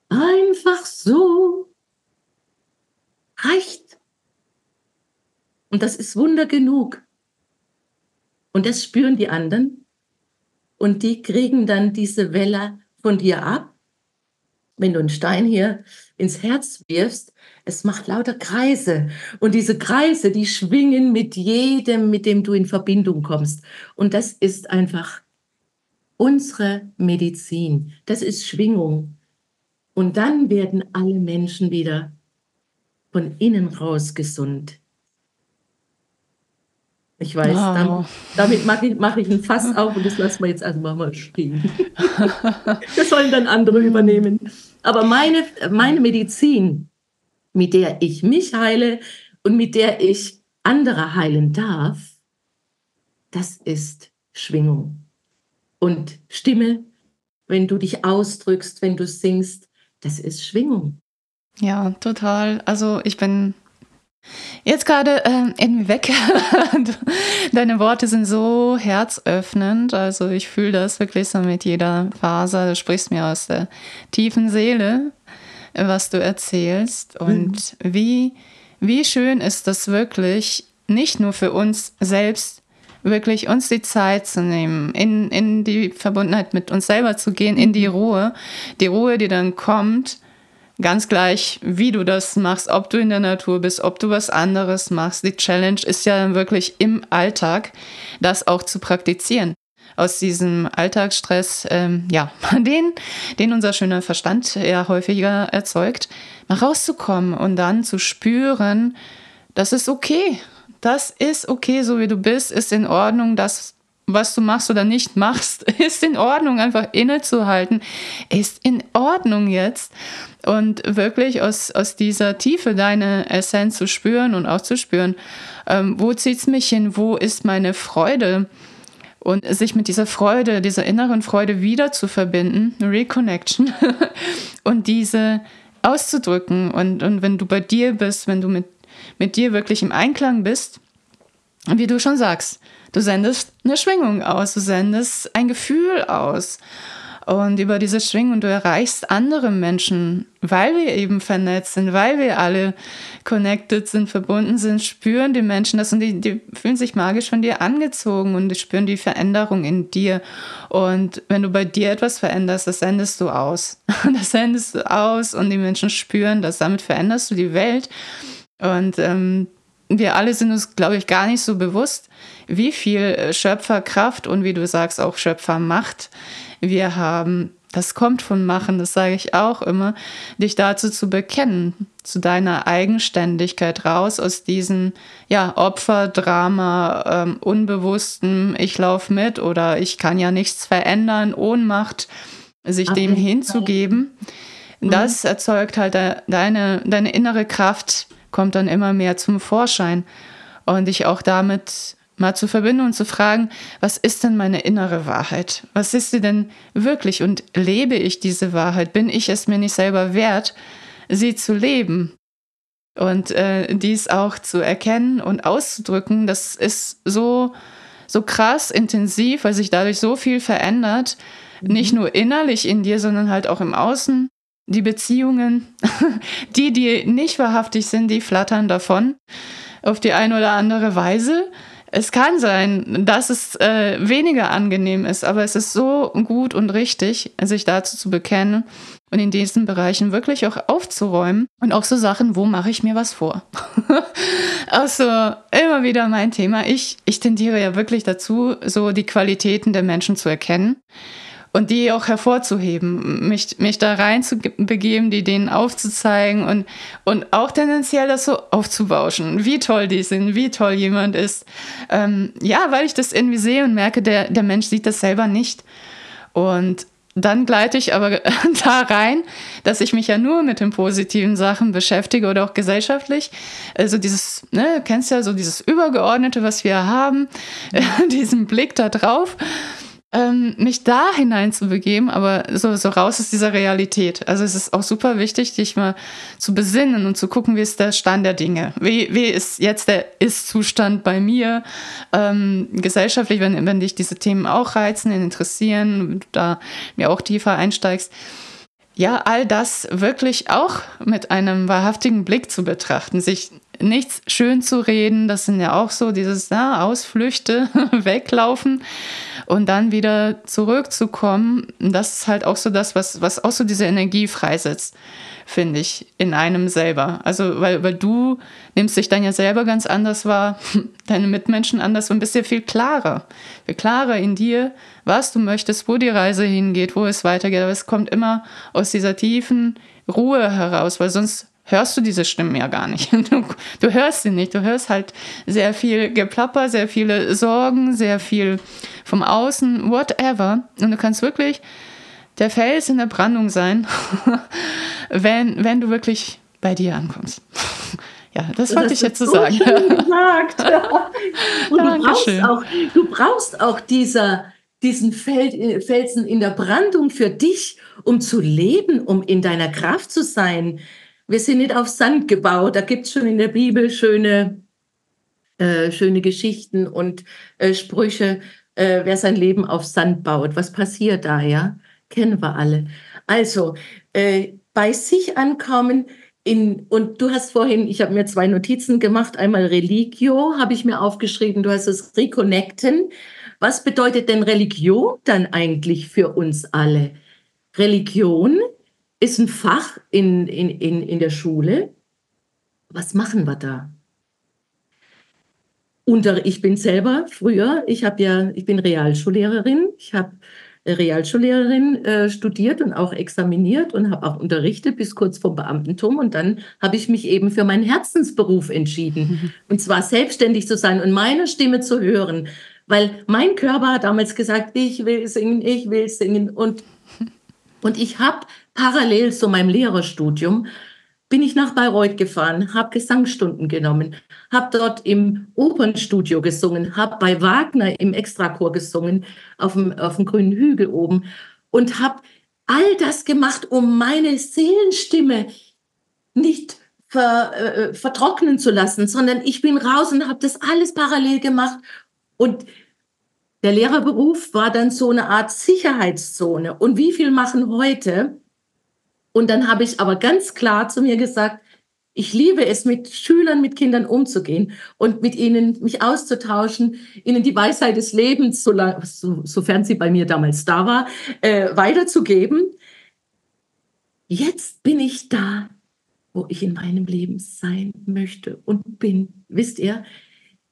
einfach so. Reicht. Und das ist Wunder genug. Und das spüren die anderen. Und die kriegen dann diese Welle von dir ab. Wenn du einen Stein hier ins Herz wirfst, es macht lauter Kreise. Und diese Kreise, die schwingen mit jedem, mit dem du in Verbindung kommst. Und das ist einfach unsere Medizin. Das ist Schwingung. Und dann werden alle Menschen wieder von innen raus gesund. Ich weiß, wow. damit, damit mache ich, mach ich ein Fass auf und das lassen wir jetzt erstmal mal stehen. das sollen dann andere übernehmen. Aber meine, meine Medizin, mit der ich mich heile und mit der ich andere heilen darf, das ist Schwingung und Stimme, wenn du dich ausdrückst, wenn du singst, das ist Schwingung.
Ja, total. Also ich bin Jetzt gerade äh, irgendwie weg. Deine Worte sind so herzöffnend. Also ich fühle das wirklich so mit jeder Faser. Du sprichst mir aus der tiefen Seele, was du erzählst. Und mhm. wie, wie schön ist das wirklich, nicht nur für uns selbst, wirklich uns die Zeit zu nehmen, in, in die Verbundenheit mit uns selber zu gehen, in die mhm. Ruhe. Die Ruhe, die dann kommt, Ganz gleich, wie du das machst, ob du in der Natur bist, ob du was anderes machst. Die Challenge ist ja dann wirklich im Alltag, das auch zu praktizieren. Aus diesem Alltagsstress, ähm, ja, den, den unser schöner Verstand ja häufiger erzeugt, mal rauszukommen und dann zu spüren, das ist okay. Das ist okay, so wie du bist, ist in Ordnung. Das was du machst oder nicht machst, ist in Ordnung, einfach innezuhalten, ist in Ordnung jetzt. Und wirklich aus, aus dieser Tiefe deine Essenz zu spüren und auch zu spüren, ähm, wo zieht es mich hin, wo ist meine Freude? Und sich mit dieser Freude, dieser inneren Freude wieder zu verbinden, Reconnection, und diese auszudrücken. Und, und wenn du bei dir bist, wenn du mit, mit dir wirklich im Einklang bist, wie du schon sagst, Du sendest eine Schwingung aus, du sendest ein Gefühl aus. Und über diese Schwingung, du erreichst andere Menschen, weil wir eben vernetzt sind, weil wir alle connected sind, verbunden sind, spüren die Menschen das und die, die fühlen sich magisch von dir angezogen und die spüren die Veränderung in dir. Und wenn du bei dir etwas veränderst, das sendest du aus. Das sendest du aus und die Menschen spüren das. Damit veränderst du die Welt. Und ähm, wir alle sind uns, glaube ich, gar nicht so bewusst, wie viel äh, Schöpferkraft und wie du sagst, auch Schöpfermacht wir haben. Das kommt von Machen, das sage ich auch immer, dich dazu zu bekennen, zu deiner Eigenständigkeit raus aus diesem ja, Opferdrama, ähm, unbewussten, ich laufe mit oder ich kann ja nichts verändern, Ohnmacht, sich okay. dem hinzugeben. Mhm. Das erzeugt halt deine, deine innere Kraft, kommt dann immer mehr zum Vorschein und dich auch damit mal zu verbinden und zu fragen, was ist denn meine innere Wahrheit? Was ist sie denn wirklich? Und lebe ich diese Wahrheit? Bin ich es mir nicht selber wert, sie zu leben? Und äh, dies auch zu erkennen und auszudrücken, das ist so, so krass intensiv, weil sich dadurch so viel verändert. Mhm. Nicht nur innerlich in dir, sondern halt auch im Außen. Die Beziehungen, die, die nicht wahrhaftig sind, die flattern davon auf die eine oder andere Weise. Es kann sein, dass es äh, weniger angenehm ist, aber es ist so gut und richtig, sich dazu zu bekennen und in diesen Bereichen wirklich auch aufzuräumen und auch so Sachen, wo mache ich mir was vor? also immer wieder mein Thema. Ich, ich tendiere ja wirklich dazu, so die Qualitäten der Menschen zu erkennen und die auch hervorzuheben, mich, mich da rein zu begeben, die denen aufzuzeigen und, und auch tendenziell das so aufzubauschen, wie toll die sind, wie toll jemand ist. Ähm, ja, weil ich das irgendwie sehe und merke, der, der Mensch sieht das selber nicht. Und dann gleite ich aber da rein, dass ich mich ja nur mit den positiven Sachen beschäftige oder auch gesellschaftlich. Also dieses, ne, kennst ja so dieses Übergeordnete, was wir haben, diesen Blick da drauf ähm, mich da hinein zu begeben, aber so, so raus aus dieser Realität. Also es ist auch super wichtig, dich mal zu besinnen und zu gucken, wie ist der Stand der Dinge. Wie, wie ist jetzt der Ist-Zustand bei mir? Ähm, gesellschaftlich, wenn, wenn dich diese Themen auch reizen, interessieren, du da mir auch tiefer einsteigst. Ja, all das wirklich auch mit einem wahrhaftigen Blick zu betrachten, sich nichts schön zu reden, das sind ja auch so dieses na, Ausflüchte, weglaufen und dann wieder zurückzukommen. Das ist halt auch so das, was, was auch so diese Energie freisetzt, finde ich, in einem selber. Also, weil, weil du nimmst dich dann ja selber ganz anders wahr, deine Mitmenschen anders und bist ja viel klarer, viel klarer in dir, was du möchtest, wo die Reise hingeht, wo es weitergeht. Aber es kommt immer aus dieser tiefen Ruhe heraus, weil sonst hörst du diese Stimmen ja gar nicht. Du, du, hörst sie nicht. Du hörst halt sehr viel Geplapper, sehr viele Sorgen, sehr viel vom Außen, whatever. Und du kannst wirklich der Fels in der Brandung sein, wenn, wenn du wirklich bei dir ankommst. Ja, das wollte ich jetzt so sagen. Gesagt.
Und du brauchst, auch, du brauchst auch dieser, diesen Felsen in der Brandung für dich, um zu leben, um in deiner Kraft zu sein. Wir sind nicht auf Sand gebaut. Da gibt es schon in der Bibel schöne, äh, schöne Geschichten und äh, Sprüche, äh, wer sein Leben auf Sand baut. Was passiert da, ja? Kennen wir alle. Also, äh, bei sich ankommen, in, und du hast vorhin, ich habe mir zwei Notizen gemacht, einmal Religio habe ich mir aufgeschrieben, du hast es Reconnecten. Was bedeutet denn Religion dann eigentlich für uns alle? Religion ist ein Fach in, in, in, in der Schule. Was machen wir da? Unter, ich bin selber früher, ich habe ja, ich bin Realschullehrerin, ich habe Realschullehrerin äh, studiert und auch examiniert und habe auch unterrichtet bis kurz vor Beamtentum. Und dann habe ich mich eben für meinen Herzensberuf entschieden. Mhm. Und zwar selbstständig zu sein und meine Stimme zu hören. Weil mein Körper hat damals gesagt, ich will singen, ich will singen. Und, und ich habe parallel zu meinem Lehrerstudium bin ich nach Bayreuth gefahren, habe Gesangsstunden genommen, habe dort im Opernstudio gesungen, habe bei Wagner im Extrachor gesungen, auf dem, auf dem grünen Hügel oben und habe all das gemacht, um meine Seelenstimme nicht ver, äh, vertrocknen zu lassen, sondern ich bin raus und habe das alles parallel gemacht. Und der Lehrerberuf war dann so eine Art Sicherheitszone. Und wie viel machen heute und dann habe ich aber ganz klar zu mir gesagt, ich liebe es, mit Schülern, mit Kindern umzugehen und mit ihnen mich auszutauschen, ihnen die Weisheit des Lebens, so, so, sofern sie bei mir damals da war, äh, weiterzugeben. Jetzt bin ich da, wo ich in meinem Leben sein möchte und bin. Wisst ihr,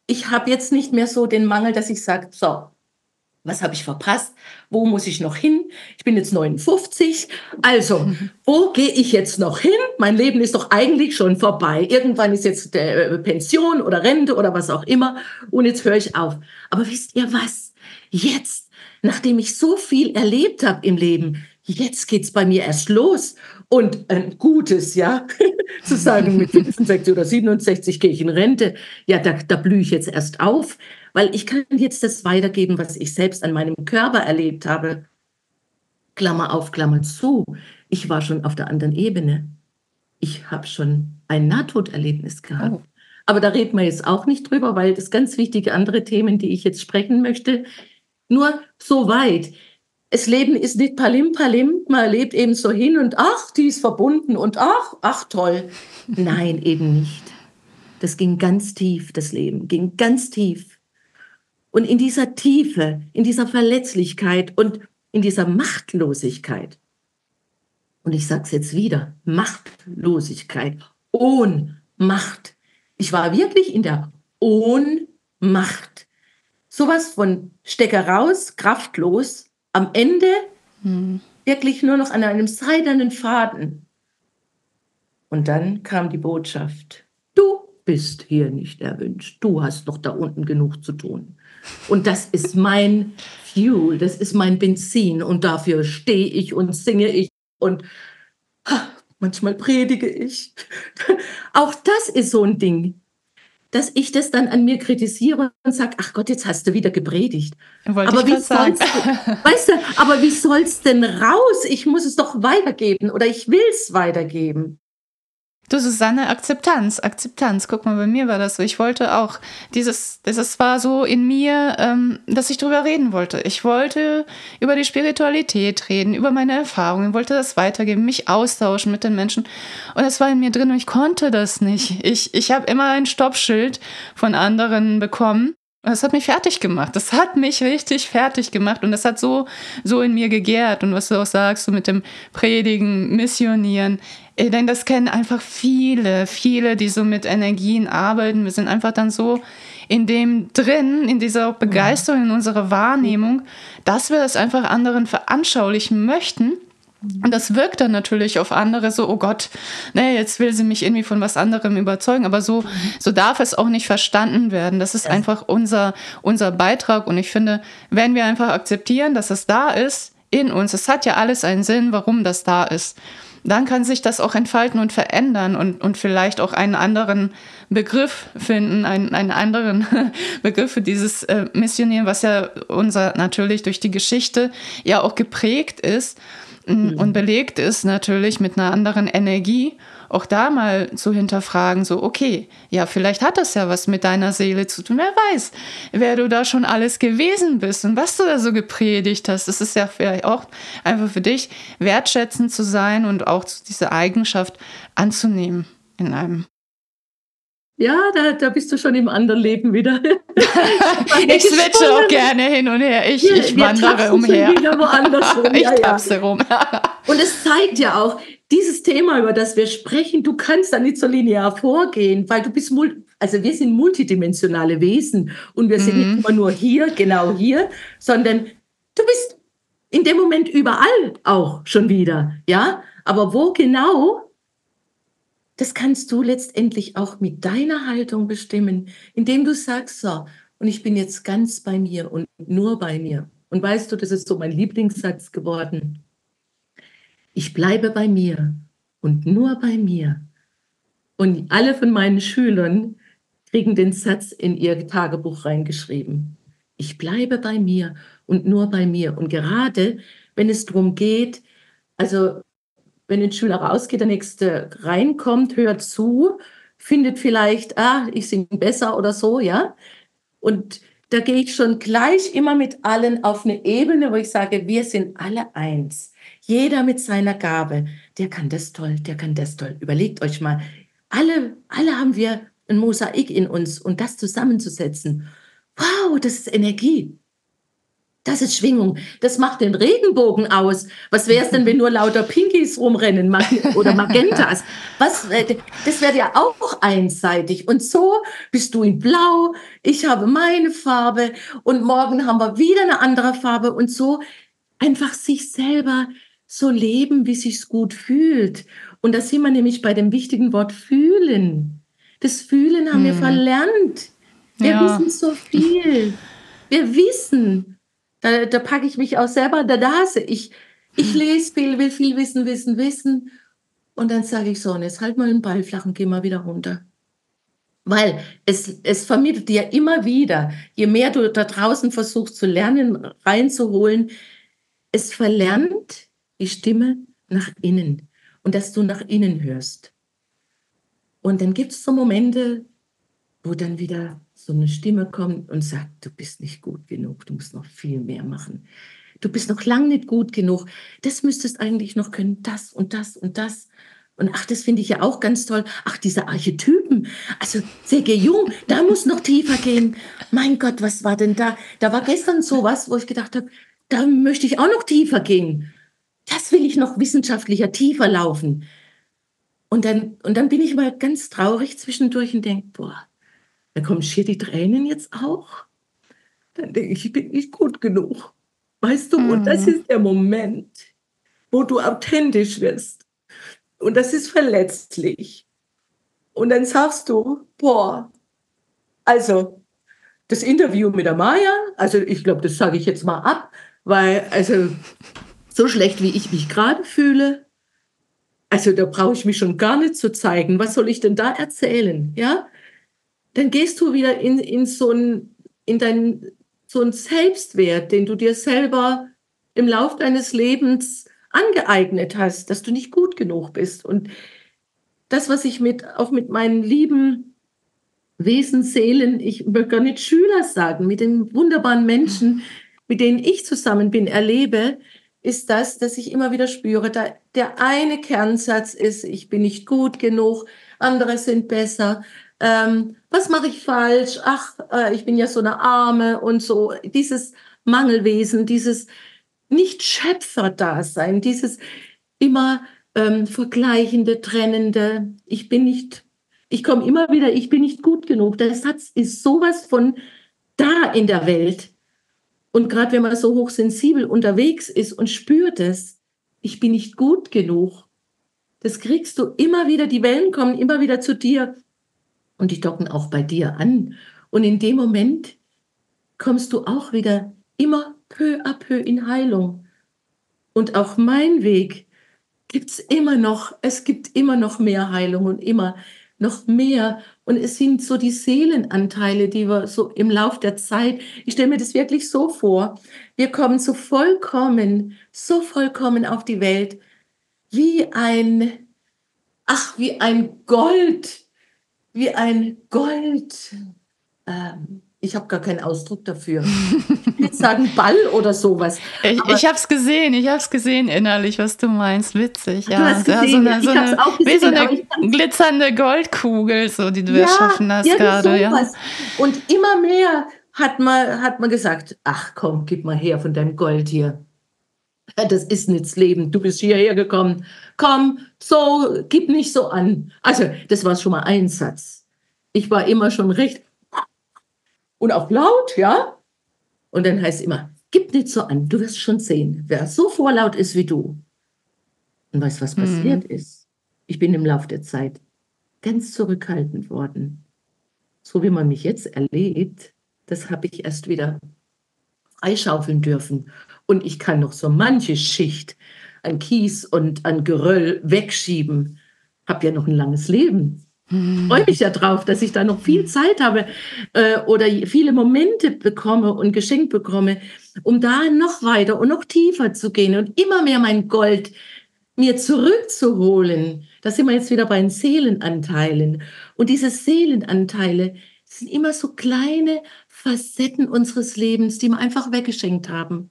ich habe jetzt nicht mehr so den Mangel, dass ich sage, so, was habe ich verpasst? Wo muss ich noch hin? Ich bin jetzt 59. Also, wo gehe ich jetzt noch hin? Mein Leben ist doch eigentlich schon vorbei. Irgendwann ist jetzt äh, Pension oder Rente oder was auch immer. Und jetzt höre ich auf. Aber wisst ihr was? Jetzt, nachdem ich so viel erlebt habe im Leben, jetzt geht es bei mir erst los. Und ein gutes, ja, zu sagen, mit 65 oder 67 gehe ich in Rente. Ja, da, da blühe ich jetzt erst auf weil ich kann jetzt das weitergeben, was ich selbst an meinem Körper erlebt habe. Klammer auf, Klammer zu. Ich war schon auf der anderen Ebene. Ich habe schon ein Nahtoderlebnis gehabt. Oh. Aber da reden wir jetzt auch nicht drüber, weil das ganz wichtige andere Themen, die ich jetzt sprechen möchte. Nur so weit. Das Leben ist nicht palim palim, man lebt eben so hin und ach, die ist verbunden und ach, ach toll. Nein, eben nicht. Das ging ganz tief, das Leben ging ganz tief. Und in dieser Tiefe, in dieser Verletzlichkeit und in dieser Machtlosigkeit, und ich sage es jetzt wieder, Machtlosigkeit, Ohnmacht. Ich war wirklich in der Ohnmacht. Sowas von Stecker raus, kraftlos, am Ende hm. wirklich nur noch an einem seidernen Faden. Und dann kam die Botschaft, du bist hier nicht erwünscht, du hast noch da unten genug zu tun. Und das ist mein Fuel, das ist mein Benzin und dafür stehe ich und singe ich und manchmal predige ich. Auch das ist so ein Ding, dass ich das dann an mir kritisiere und sage, ach Gott, jetzt hast du wieder gepredigt.
Wollte aber wie soll's,
weißt du, aber wie soll's denn raus? Ich muss es doch weitergeben oder ich will es weitergeben.
Du, Susanne, Akzeptanz, Akzeptanz. Guck mal, bei mir war das so. Ich wollte auch dieses, das war so in mir, ähm, dass ich drüber reden wollte. Ich wollte über die Spiritualität reden, über meine Erfahrungen, wollte das weitergeben, mich austauschen mit den Menschen. Und das war in mir drin und ich konnte das nicht. Ich, ich habe immer ein Stoppschild von anderen bekommen. Das hat mich fertig gemacht. Das hat mich richtig fertig gemacht und das hat so, so in mir gegärt. Und was du auch sagst, so mit dem Predigen, Missionieren. Denn das kennen einfach viele, viele, die so mit Energien arbeiten. Wir sind einfach dann so in dem drin, in dieser Begeisterung, in unserer Wahrnehmung, dass wir das einfach anderen veranschaulichen möchten und das wirkt dann natürlich auf andere so, oh Gott, ne, jetzt will sie mich irgendwie von was anderem überzeugen. Aber so, so darf es auch nicht verstanden werden. Das ist einfach unser, unser Beitrag. Und ich finde, wenn wir einfach akzeptieren, dass es da ist, in uns, es hat ja alles einen Sinn, warum das da ist, dann kann sich das auch entfalten und verändern und, und vielleicht auch einen anderen Begriff finden, einen, einen anderen Begriff für dieses äh, Missionieren, was ja unser natürlich durch die Geschichte ja auch geprägt ist mhm. und belegt ist natürlich mit einer anderen Energie auch da mal zu hinterfragen, so, okay, ja, vielleicht hat das ja was mit deiner Seele zu tun. Wer weiß, wer du da schon alles gewesen bist und was du da so gepredigt hast. Das ist ja vielleicht auch einfach für dich wertschätzend zu sein und auch diese Eigenschaft anzunehmen in einem.
Ja, da, da bist du schon im anderen Leben wieder.
ich switche auch gerne hin und her. Ich, wir, ich wandere umher.
Wieder woanders rum.
ich ja, rum.
und es zeigt ja auch, dieses Thema, über das wir sprechen, du kannst da nicht so linear vorgehen, weil du bist, also wir sind multidimensionale Wesen und wir sind mhm. nicht immer nur hier, genau hier, sondern du bist in dem Moment überall auch schon wieder, ja? Aber wo genau, das kannst du letztendlich auch mit deiner Haltung bestimmen, indem du sagst, so, und ich bin jetzt ganz bei mir und nur bei mir. Und weißt du, das ist so mein Lieblingssatz geworden. Ich bleibe bei mir und nur bei mir. Und alle von meinen Schülern kriegen den Satz in ihr Tagebuch reingeschrieben. Ich bleibe bei mir und nur bei mir. Und gerade wenn es darum geht, also wenn ein Schüler rausgeht, der nächste reinkommt, hört zu, findet vielleicht, ah, ich singe besser oder so, ja. Und da gehe ich schon gleich immer mit allen auf eine Ebene, wo ich sage, wir sind alle eins. Jeder mit seiner Gabe, der kann das toll, der kann das toll. Überlegt euch mal, alle, alle haben wir ein Mosaik in uns und das zusammenzusetzen. Wow, das ist Energie. Das ist Schwingung. Das macht den Regenbogen aus. Was wäre es denn, wenn nur lauter Pinkies rumrennen oder Magentas? Was, äh, das wäre ja auch einseitig. Und so bist du in Blau, ich habe meine Farbe und morgen haben wir wieder eine andere Farbe und so einfach sich selber so leben, wie sich's gut fühlt. Und da sind wir nämlich bei dem wichtigen Wort fühlen. Das Fühlen haben hm. wir verlernt. Wir ja. wissen so viel. Wir wissen. Da, da packe ich mich auch selber in der Nase. Ich, ich lese viel, will viel wissen, wissen, wissen. Und dann sage ich so, und jetzt halt mal den Ball flach und geh mal wieder runter. Weil es, es vermittelt dir immer wieder, je mehr du da draußen versuchst zu lernen, reinzuholen, es verlernt die Stimme nach innen und dass du nach innen hörst. Und dann gibt es so Momente, wo dann wieder so eine Stimme kommt und sagt, du bist nicht gut genug, du musst noch viel mehr machen. Du bist noch lang nicht gut genug. Das müsstest eigentlich noch können, das und das und das. Und ach, das finde ich ja auch ganz toll. Ach, diese Archetypen. Also C.G. Jung, da muss noch tiefer gehen. Mein Gott, was war denn da? Da war gestern sowas, wo ich gedacht habe, da möchte ich auch noch tiefer gehen. Das will ich noch wissenschaftlicher, tiefer laufen. Und dann, und dann bin ich mal ganz traurig zwischendurch und denke, boah, da kommen schier die Tränen jetzt auch. Dann denke ich, ich bin nicht gut genug. Weißt du, mhm. und das mhm. ist der Moment, wo du authentisch wirst. Und das ist verletzlich. Und dann sagst du, boah, also das Interview mit der Maya, also ich glaube, das sage ich jetzt mal ab, weil also so schlecht, wie ich mich gerade fühle, also da brauche ich mich schon gar nicht zu zeigen. Was soll ich denn da erzählen? Ja, dann gehst du wieder in, in so ein, in dein, so ein Selbstwert, den du dir selber im Lauf deines Lebens angeeignet hast, dass du nicht gut genug bist. Und das, was ich mit, auch mit meinen lieben Wesen, Seelen, ich möchte gar nicht Schüler sagen, mit den wunderbaren Menschen, mit denen ich zusammen bin, erlebe, ist das, dass ich immer wieder spüre, da der eine Kernsatz ist, ich bin nicht gut genug, andere sind besser, ähm, was mache ich falsch? Ach, äh, ich bin ja so eine Arme und so. Dieses Mangelwesen, dieses Nicht-Schöpfer-Dasein, dieses immer ähm, vergleichende, trennende. Ich bin nicht, ich komme immer wieder, ich bin nicht gut genug. Der Satz ist sowas von da in der Welt. Und gerade wenn man so hochsensibel unterwegs ist und spürt es, ich bin nicht gut genug, das kriegst du immer wieder, die Wellen kommen immer wieder zu dir und die docken auch bei dir an. Und in dem Moment kommst du auch wieder immer peu à peu in Heilung. Und auch mein Weg gibt es immer noch, es gibt immer noch mehr Heilung und immer noch mehr. Und es sind so die Seelenanteile, die wir so im Lauf der Zeit, ich stelle mir das wirklich so vor, wir kommen so vollkommen, so vollkommen auf die Welt wie ein ach, wie ein Gold, wie ein Gold. Ähm, ich habe gar keinen Ausdruck dafür. Ich will sagen Ball oder sowas.
Ich, ich habe es gesehen, ich habe es gesehen innerlich, was du meinst. Witzig, ja.
Du hast gesehen,
ja, so eine, so eine, gesehen, wie so eine glitzernde Goldkugel, so die du ja, erschaffen hast gerade. Ja.
Und immer mehr hat man, hat man gesagt, ach komm, gib mal her von deinem Gold hier. Das ist nicht das Leben. Du bist hierher gekommen. Komm, so, gib nicht so an. Also, das war schon mal ein Satz. Ich war immer schon recht und auch laut, ja. Und dann heißt es immer, gib nicht so an, du wirst schon sehen, wer so vorlaut ist wie du. Und weißt was mhm. passiert ist? Ich bin im Laufe der Zeit ganz zurückhaltend worden. So wie man mich jetzt erlebt, das habe ich erst wieder freischaufeln dürfen. Und ich kann noch so manche Schicht an Kies und an Geröll wegschieben. Hab ja noch ein langes Leben. Freue mich ja drauf, dass ich da noch viel Zeit habe äh, oder viele Momente bekomme und geschenkt bekomme, um da noch weiter und noch tiefer zu gehen und immer mehr mein Gold mir zurückzuholen. Da sind wir jetzt wieder bei den Seelenanteilen. Und diese Seelenanteile sind immer so kleine Facetten unseres Lebens, die wir einfach weggeschenkt haben.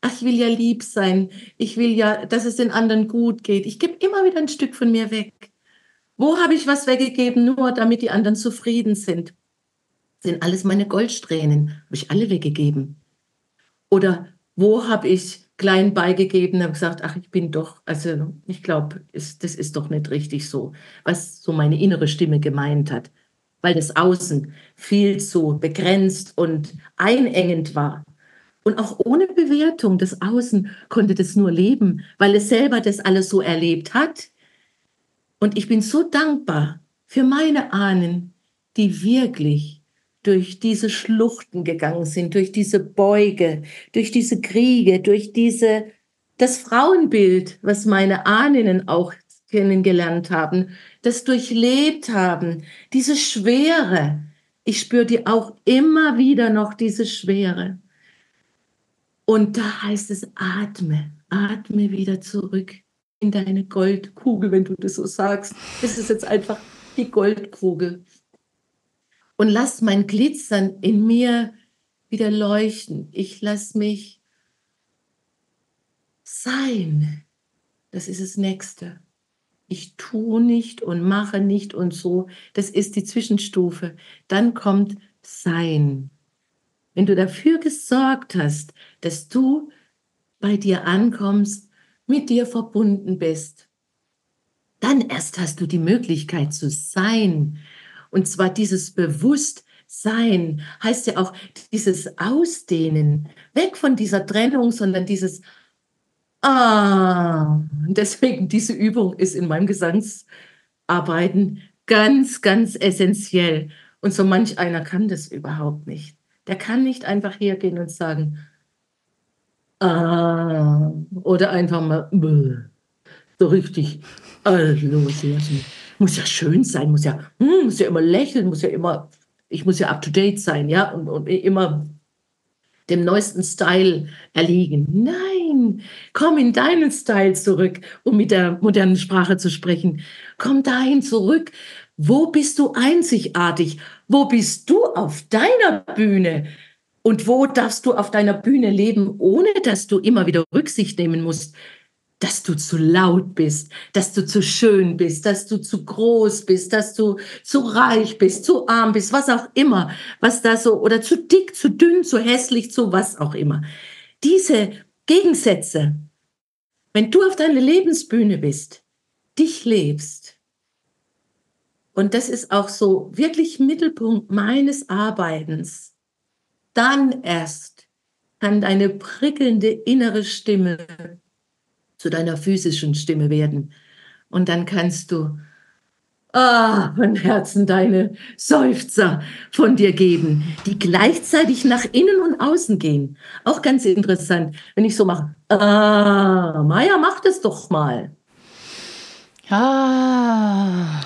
Ach, ich will ja lieb sein. Ich will ja, dass es den anderen gut geht. Ich gebe immer wieder ein Stück von mir weg. Wo habe ich was weggegeben, nur damit die anderen zufrieden sind? Sind alles meine Goldsträhnen, habe ich alle weggegeben. Oder wo habe ich klein beigegeben, habe gesagt, ach, ich bin doch, also ich glaube, das ist doch nicht richtig so, was so meine innere Stimme gemeint hat, weil das Außen viel zu begrenzt und einengend war. Und auch ohne Bewertung, das Außen konnte das nur leben, weil es selber das alles so erlebt hat und ich bin so dankbar für meine Ahnen, die wirklich durch diese Schluchten gegangen sind, durch diese Beuge, durch diese Kriege, durch diese, das Frauenbild, was meine Ahnen auch kennengelernt haben, das durchlebt haben, diese Schwere. Ich spüre die auch immer wieder noch, diese Schwere. Und da heißt es, atme, atme wieder zurück in deine Goldkugel, wenn du das so sagst. Das ist jetzt einfach die Goldkugel. Und lass mein Glitzern in mir wieder leuchten. Ich lass mich sein. Das ist das Nächste. Ich tue nicht und mache nicht und so. Das ist die Zwischenstufe. Dann kommt Sein. Wenn du dafür gesorgt hast, dass du bei dir ankommst, mit dir verbunden bist, dann erst hast du die Möglichkeit zu sein. Und zwar dieses Bewusstsein heißt ja auch dieses Ausdehnen, weg von dieser Trennung, sondern dieses Ah. Deswegen diese Übung ist in meinem Gesangsarbeiten ganz, ganz essentiell. Und so manch einer kann das überhaupt nicht. Der kann nicht einfach hergehen und sagen, Ah, oder einfach mal so richtig loslassen. Muss ja schön sein, muss ja, hm, muss ja immer lächeln, muss ja immer, ich muss ja up to date sein, ja, und, und immer dem neuesten Style erliegen. Nein, komm in deinen Style zurück, um mit der modernen Sprache zu sprechen. Komm dahin zurück. Wo bist du einzigartig? Wo bist du auf deiner Bühne? Und wo darfst du auf deiner Bühne leben, ohne dass du immer wieder Rücksicht nehmen musst, dass du zu laut bist, dass du zu schön bist, dass du zu groß bist, dass du zu reich bist, zu arm bist, was auch immer, was da so, oder zu dick, zu dünn, zu hässlich, zu was auch immer. Diese Gegensätze, wenn du auf deiner Lebensbühne bist, dich lebst, und das ist auch so wirklich Mittelpunkt meines Arbeitens, dann erst kann deine prickelnde innere Stimme zu deiner physischen Stimme werden. Und dann kannst du ah, von Herzen deine Seufzer von dir geben, die gleichzeitig nach innen und außen gehen. Auch ganz interessant, wenn ich so mache, ah, Maya, mach das doch mal.
Ah.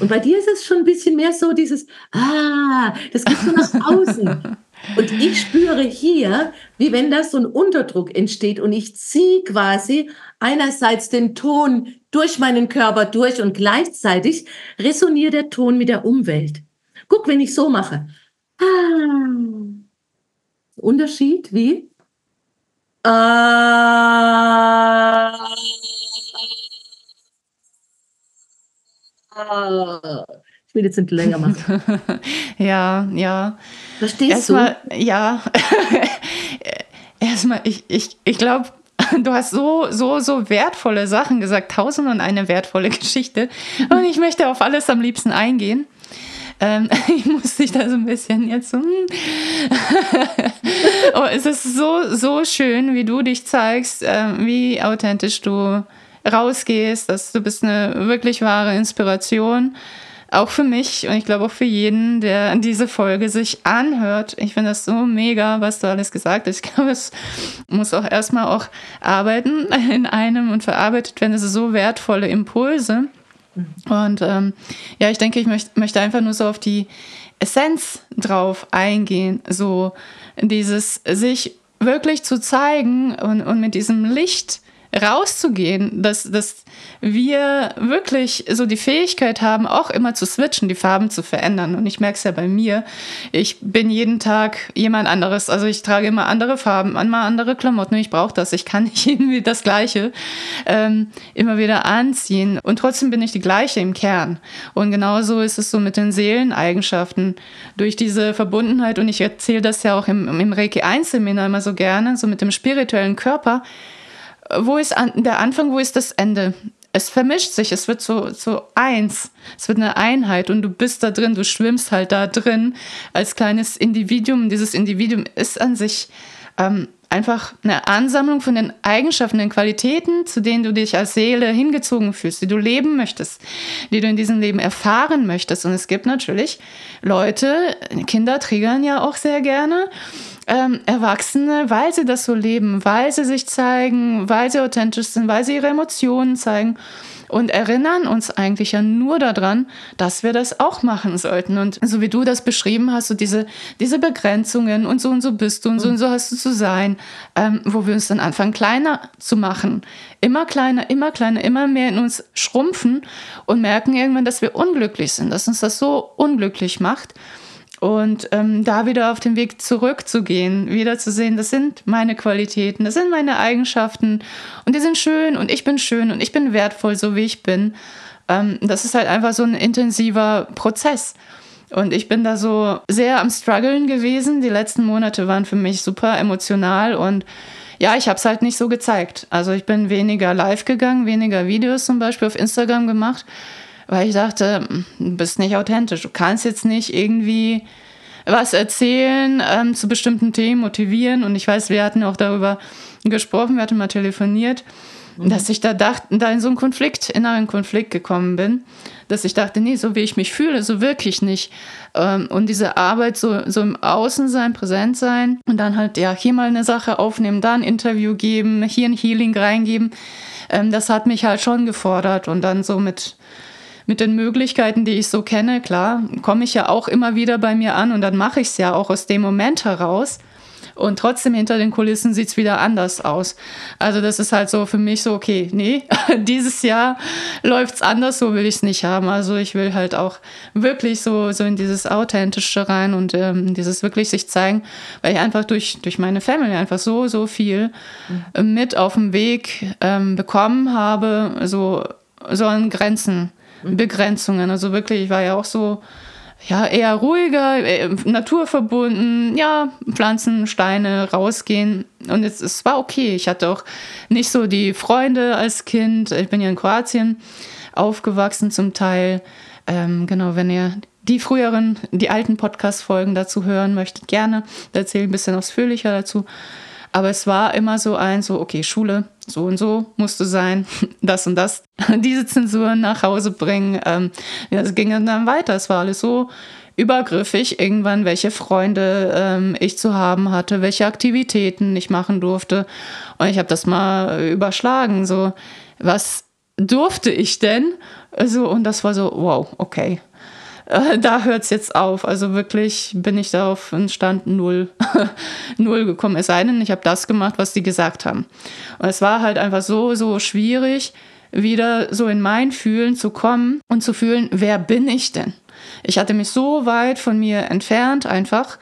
Und bei dir ist es schon ein bisschen mehr so dieses, ah, das geht so nach außen. Und ich spüre hier, wie wenn da so ein Unterdruck entsteht und ich ziehe quasi einerseits den Ton durch meinen Körper durch und gleichzeitig resoniert der Ton mit der Umwelt. Guck, wenn ich so mache. Ah. Unterschied wie? Ah. Jetzt nicht länger machen.
ja, ja.
Verstehst
Erstmal, du? Ja. Erstmal, ich, ich, ich glaube, du hast so, so, so wertvolle Sachen gesagt, tausend und eine wertvolle Geschichte. Und ich möchte auf alles am liebsten eingehen. Ähm, ich muss dich da so ein bisschen jetzt so. Hm. oh, es ist so, so schön, wie du dich zeigst, äh, wie authentisch du rausgehst, dass du bist eine wirklich wahre Inspiration. Auch für mich und ich glaube auch für jeden, der diese Folge sich anhört. Ich finde das so mega, was du alles gesagt hast. Ich glaube, es muss auch erstmal auch arbeiten in einem und verarbeitet werden. Es sind so wertvolle Impulse. Und ähm, ja, ich denke, ich möcht, möchte einfach nur so auf die Essenz drauf eingehen. So dieses sich wirklich zu zeigen und, und mit diesem Licht rauszugehen, dass, dass wir wirklich so die Fähigkeit haben, auch immer zu switchen, die Farben zu verändern. Und ich merke es ja bei mir. Ich bin jeden Tag jemand anderes. Also ich trage immer andere Farben, immer andere Klamotten. Ich brauche das. Ich kann nicht irgendwie das Gleiche ähm, immer wieder anziehen. Und trotzdem bin ich die gleiche im Kern. Und genauso ist es so mit den Seeleneigenschaften. Durch diese Verbundenheit, und ich erzähle das ja auch im, im Reiki 1 Seminar immer so gerne, so mit dem spirituellen Körper, wo ist an, der Anfang, wo ist das Ende? Es vermischt sich, es wird so, so eins, es wird eine Einheit und du bist da drin, du schwimmst halt da drin als kleines Individuum. Dieses Individuum ist an sich ähm, einfach eine Ansammlung von den Eigenschaften, den Qualitäten, zu denen du dich als Seele hingezogen fühlst, die du leben möchtest, die du in diesem Leben erfahren möchtest. Und es gibt natürlich Leute, Kinder triggern ja auch sehr gerne ähm, Erwachsene, weil sie das so leben, weil sie sich zeigen, weil sie authentisch sind, weil sie ihre Emotionen zeigen und erinnern uns eigentlich ja nur daran, dass wir das auch machen sollten. Und so wie du das beschrieben hast, so diese, diese Begrenzungen und so und so bist du und so und so hast du zu sein, ähm, wo wir uns dann anfangen, kleiner zu machen. Immer kleiner, immer kleiner, immer mehr in uns schrumpfen und merken irgendwann, dass wir unglücklich sind, dass uns das so unglücklich macht. Und ähm, da wieder auf den Weg zurückzugehen, wieder zu sehen, das sind meine Qualitäten, das sind meine Eigenschaften und die sind schön und ich bin schön und ich bin wertvoll, so wie ich bin. Ähm, das ist halt einfach so ein intensiver Prozess. Und ich bin da so sehr am Struggeln gewesen. Die letzten Monate waren für mich super emotional und ja, ich habe es halt nicht so gezeigt. Also ich bin weniger live gegangen, weniger Videos zum Beispiel auf Instagram gemacht weil ich dachte, du bist nicht authentisch. Du kannst jetzt nicht irgendwie was erzählen ähm, zu bestimmten Themen, motivieren. Und ich weiß, wir hatten auch darüber gesprochen, wir hatten mal telefoniert, mhm. dass ich da dachte, da in so einen Konflikt, inneren Konflikt gekommen bin, dass ich dachte, nee, so wie ich mich fühle, so wirklich nicht. Ähm, und diese Arbeit, so, so im Außen sein, präsent sein und dann halt, ja, hier mal eine Sache aufnehmen, da ein Interview geben, hier ein Healing reingeben, ähm, das hat mich halt schon gefordert und dann so mit mit den Möglichkeiten, die ich so kenne, klar, komme ich ja auch immer wieder bei mir an und dann mache ich es ja auch aus dem Moment heraus. Und trotzdem hinter den Kulissen sieht es wieder anders aus. Also das ist halt so für mich so, okay, nee, dieses Jahr läuft es anders, so will ich es nicht haben. Also ich will halt auch wirklich so, so in dieses Authentische rein und ähm, dieses wirklich sich zeigen, weil ich einfach durch, durch meine Family einfach so, so viel mhm. mit auf dem Weg ähm, bekommen habe, so, so an Grenzen Begrenzungen. Also wirklich, ich war ja auch so, ja, eher ruhiger, äh, naturverbunden, ja, Pflanzen, Steine, rausgehen. Und es, es war okay. Ich hatte auch nicht so die Freunde als Kind. Ich bin ja in Kroatien aufgewachsen zum Teil. Ähm, genau, wenn ihr die früheren, die alten Podcast-Folgen dazu hören möchtet, gerne. Da erzähle ich ein bisschen ausführlicher dazu. Aber es war immer so ein, so, okay, Schule, so und so musste sein, das und das, diese Zensuren nach Hause bringen. Ähm, ja, ging dann weiter. Es war alles so übergriffig, irgendwann, welche Freunde ähm, ich zu haben hatte, welche Aktivitäten ich machen durfte. Und ich habe das mal überschlagen. So, was durfte ich denn? Also, und das war so, wow, okay. Äh, da hört es jetzt auf. Also wirklich bin ich da auf einen Stand null, null gekommen. Es sei denn, ich habe das gemacht, was die gesagt haben. Und es war halt einfach so, so schwierig, wieder so in mein Fühlen zu kommen und zu fühlen, wer bin ich denn? Ich hatte mich so weit von mir entfernt, einfach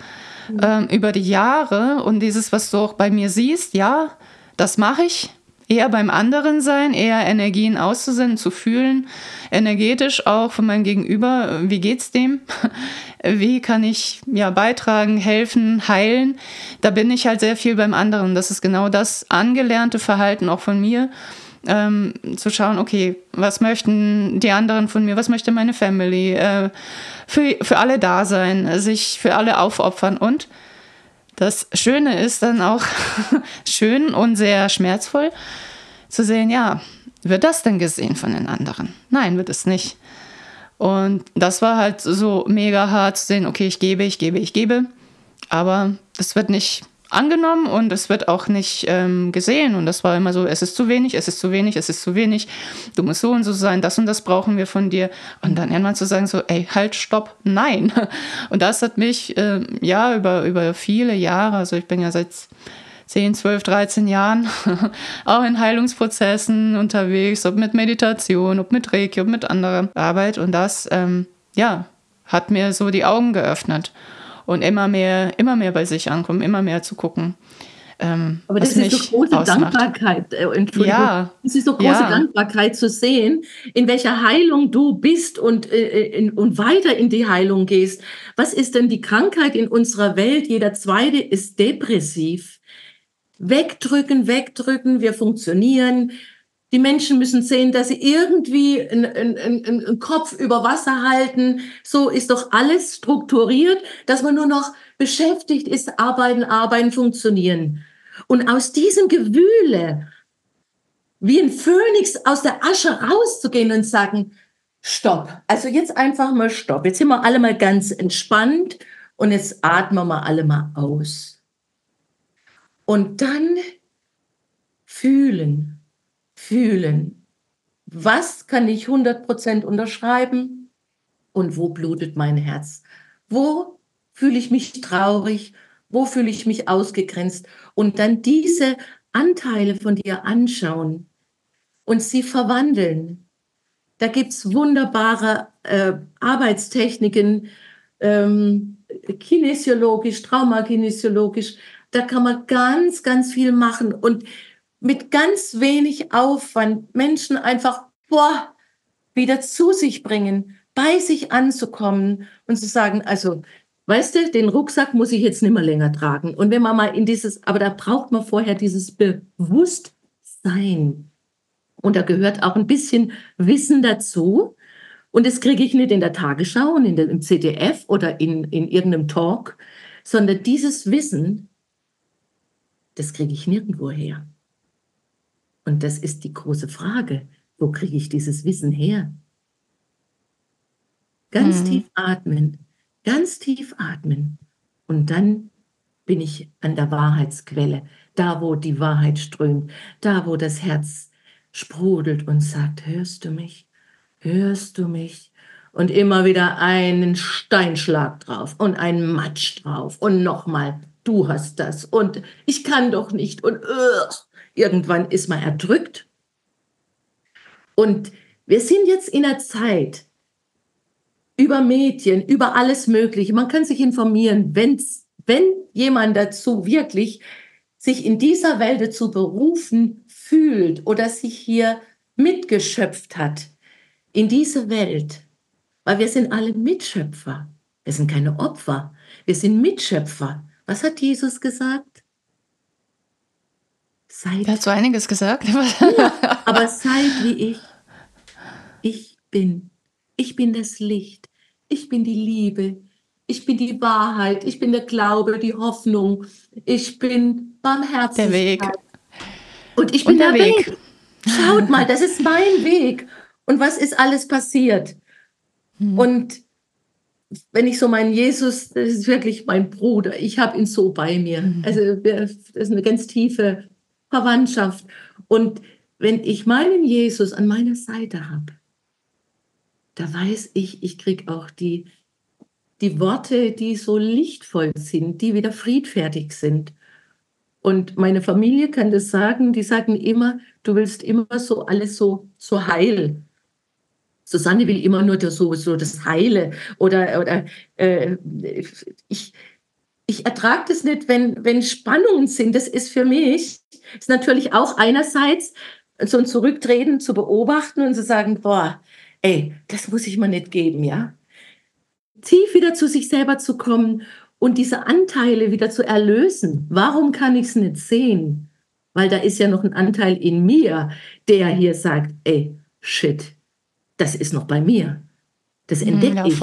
mhm. ähm, über die Jahre. Und dieses, was du auch bei mir siehst, ja, das mache ich. Eher beim anderen sein, eher Energien auszusenden, zu fühlen, energetisch auch von meinem Gegenüber, wie geht's dem? Wie kann ich ja beitragen, helfen, heilen? Da bin ich halt sehr viel beim anderen. Das ist genau das angelernte Verhalten auch von mir ähm, zu schauen, okay, was möchten die anderen von mir, was möchte meine Family, äh, für, für alle da sein, sich für alle aufopfern und das Schöne ist dann auch schön und sehr schmerzvoll zu sehen, ja, wird das denn gesehen von den anderen? Nein, wird es nicht. Und das war halt so mega hart zu sehen, okay, ich gebe, ich gebe, ich gebe, aber es wird nicht angenommen und es wird auch nicht ähm, gesehen. Und das war immer so, es ist zu wenig, es ist zu wenig, es ist zu wenig. Du musst so und so sein, das und das brauchen wir von dir. Und dann irgendwann zu sagen so, ey, halt, stopp, nein. Und das hat mich, äh, ja, über, über viele Jahre, also ich bin ja seit 10, 12, 13 Jahren auch in Heilungsprozessen unterwegs, ob mit Meditation, ob mit Reiki, ob mit anderer Arbeit. Und das, ähm, ja, hat mir so die Augen geöffnet und immer mehr, immer mehr bei sich ankommen, immer mehr zu gucken.
Ähm, Aber das ist so große ausmacht. Dankbarkeit, äh, Entschuldigung. Ja, das ist so große ja. Dankbarkeit zu sehen, in welcher Heilung du bist und, äh, in, und weiter in die Heilung gehst. Was ist denn die Krankheit in unserer Welt? Jeder Zweite ist depressiv. Wegdrücken, wegdrücken, wir funktionieren, die Menschen müssen sehen, dass sie irgendwie einen, einen, einen Kopf über Wasser halten. So ist doch alles strukturiert, dass man nur noch beschäftigt ist, arbeiten, arbeiten, funktionieren. Und aus diesem Gewühle, wie ein Phönix aus der Asche rauszugehen und sagen, stopp. Also jetzt einfach mal stopp. Jetzt sind wir alle mal ganz entspannt und jetzt atmen wir alle mal aus. Und dann fühlen, fühlen. Was kann ich 100% unterschreiben und wo blutet mein Herz? Wo fühle ich mich traurig? Wo fühle ich mich ausgegrenzt? Und dann diese Anteile von dir anschauen und sie verwandeln. Da gibt es wunderbare äh, Arbeitstechniken, ähm, kinesiologisch, traumakinesiologisch. Da kann man ganz, ganz viel machen. Und mit ganz wenig Aufwand Menschen einfach boah, wieder zu sich bringen, bei sich anzukommen und zu sagen, also, weißt du, den Rucksack muss ich jetzt nicht mehr länger tragen. Und wenn man mal in dieses, aber da braucht man vorher dieses Bewusstsein. Und da gehört auch ein bisschen Wissen dazu. Und das kriege ich nicht in der Tagesschau und in der, im CDF oder in, in irgendeinem Talk, sondern dieses Wissen, das kriege ich nirgendwo her. Und das ist die große Frage. Wo kriege ich dieses Wissen her? Ganz mhm. tief atmen, ganz tief atmen. Und dann bin ich an der Wahrheitsquelle, da wo die Wahrheit strömt, da wo das Herz sprudelt und sagt, hörst du mich? Hörst du mich? Und immer wieder einen Steinschlag drauf und einen Matsch drauf und nochmal, du hast das und ich kann doch nicht und uh, Irgendwann ist man erdrückt. Und wir sind jetzt in einer Zeit über Medien, über alles Mögliche. Man kann sich informieren, wenn's, wenn jemand dazu wirklich sich in dieser Welt dazu berufen fühlt oder sich hier mitgeschöpft hat in diese Welt, weil wir sind alle Mitschöpfer. Wir sind keine Opfer, wir sind Mitschöpfer. Was hat Jesus gesagt?
Seid. Er hat so einiges gesagt.
ja, aber seid wie ich. Ich bin. Ich bin das Licht. Ich bin die Liebe. Ich bin die Wahrheit. Ich bin der Glaube, die Hoffnung. Ich bin Barmherzigkeit.
Der Weg.
Und ich bin Und der, der Weg. Weg. Schaut mal, das ist mein Weg. Und was ist alles passiert? Hm. Und wenn ich so meinen Jesus, das ist wirklich mein Bruder. Ich habe ihn so bei mir. Hm. Also das ist eine ganz tiefe Verwandtschaft. Und wenn ich meinen Jesus an meiner Seite habe, da weiß ich, ich kriege auch die, die Worte, die so lichtvoll sind, die wieder friedfertig sind. Und meine Familie kann das sagen, die sagen immer, du willst immer so alles so, so heil. Susanne will immer nur das, so, so das Heile. Oder, oder äh, ich, ich ertrage das nicht, wenn, wenn Spannungen sind. Das ist für mich, ist natürlich auch einerseits so ein Zurücktreten zu beobachten und zu sagen, boah, ey, das muss ich mir nicht geben, ja. Tief wieder zu sich selber zu kommen und diese Anteile wieder zu erlösen. Warum kann ich es nicht sehen? Weil da ist ja noch ein Anteil in mir, der hier sagt, ey, shit, das ist noch bei mir. Das hm, entdecke ja, ich.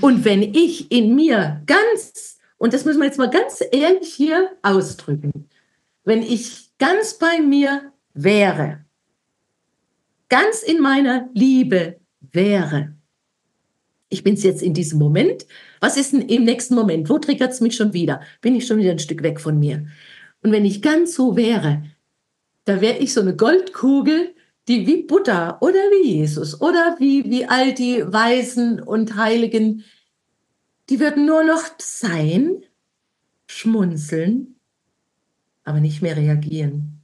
Und wenn ich in mir ganz, und das müssen wir jetzt mal ganz ehrlich hier ausdrücken, wenn ich ganz bei mir wäre, ganz in meiner Liebe wäre, ich bin es jetzt in diesem Moment. Was ist denn im nächsten Moment? Wo triggert es mich schon wieder? Bin ich schon wieder ein Stück weg von mir? Und wenn ich ganz so wäre, da wäre ich so eine Goldkugel, die wie Buddha oder wie Jesus oder wie, wie all die Weisen und Heiligen, die würden nur noch sein, schmunzeln, aber nicht mehr reagieren.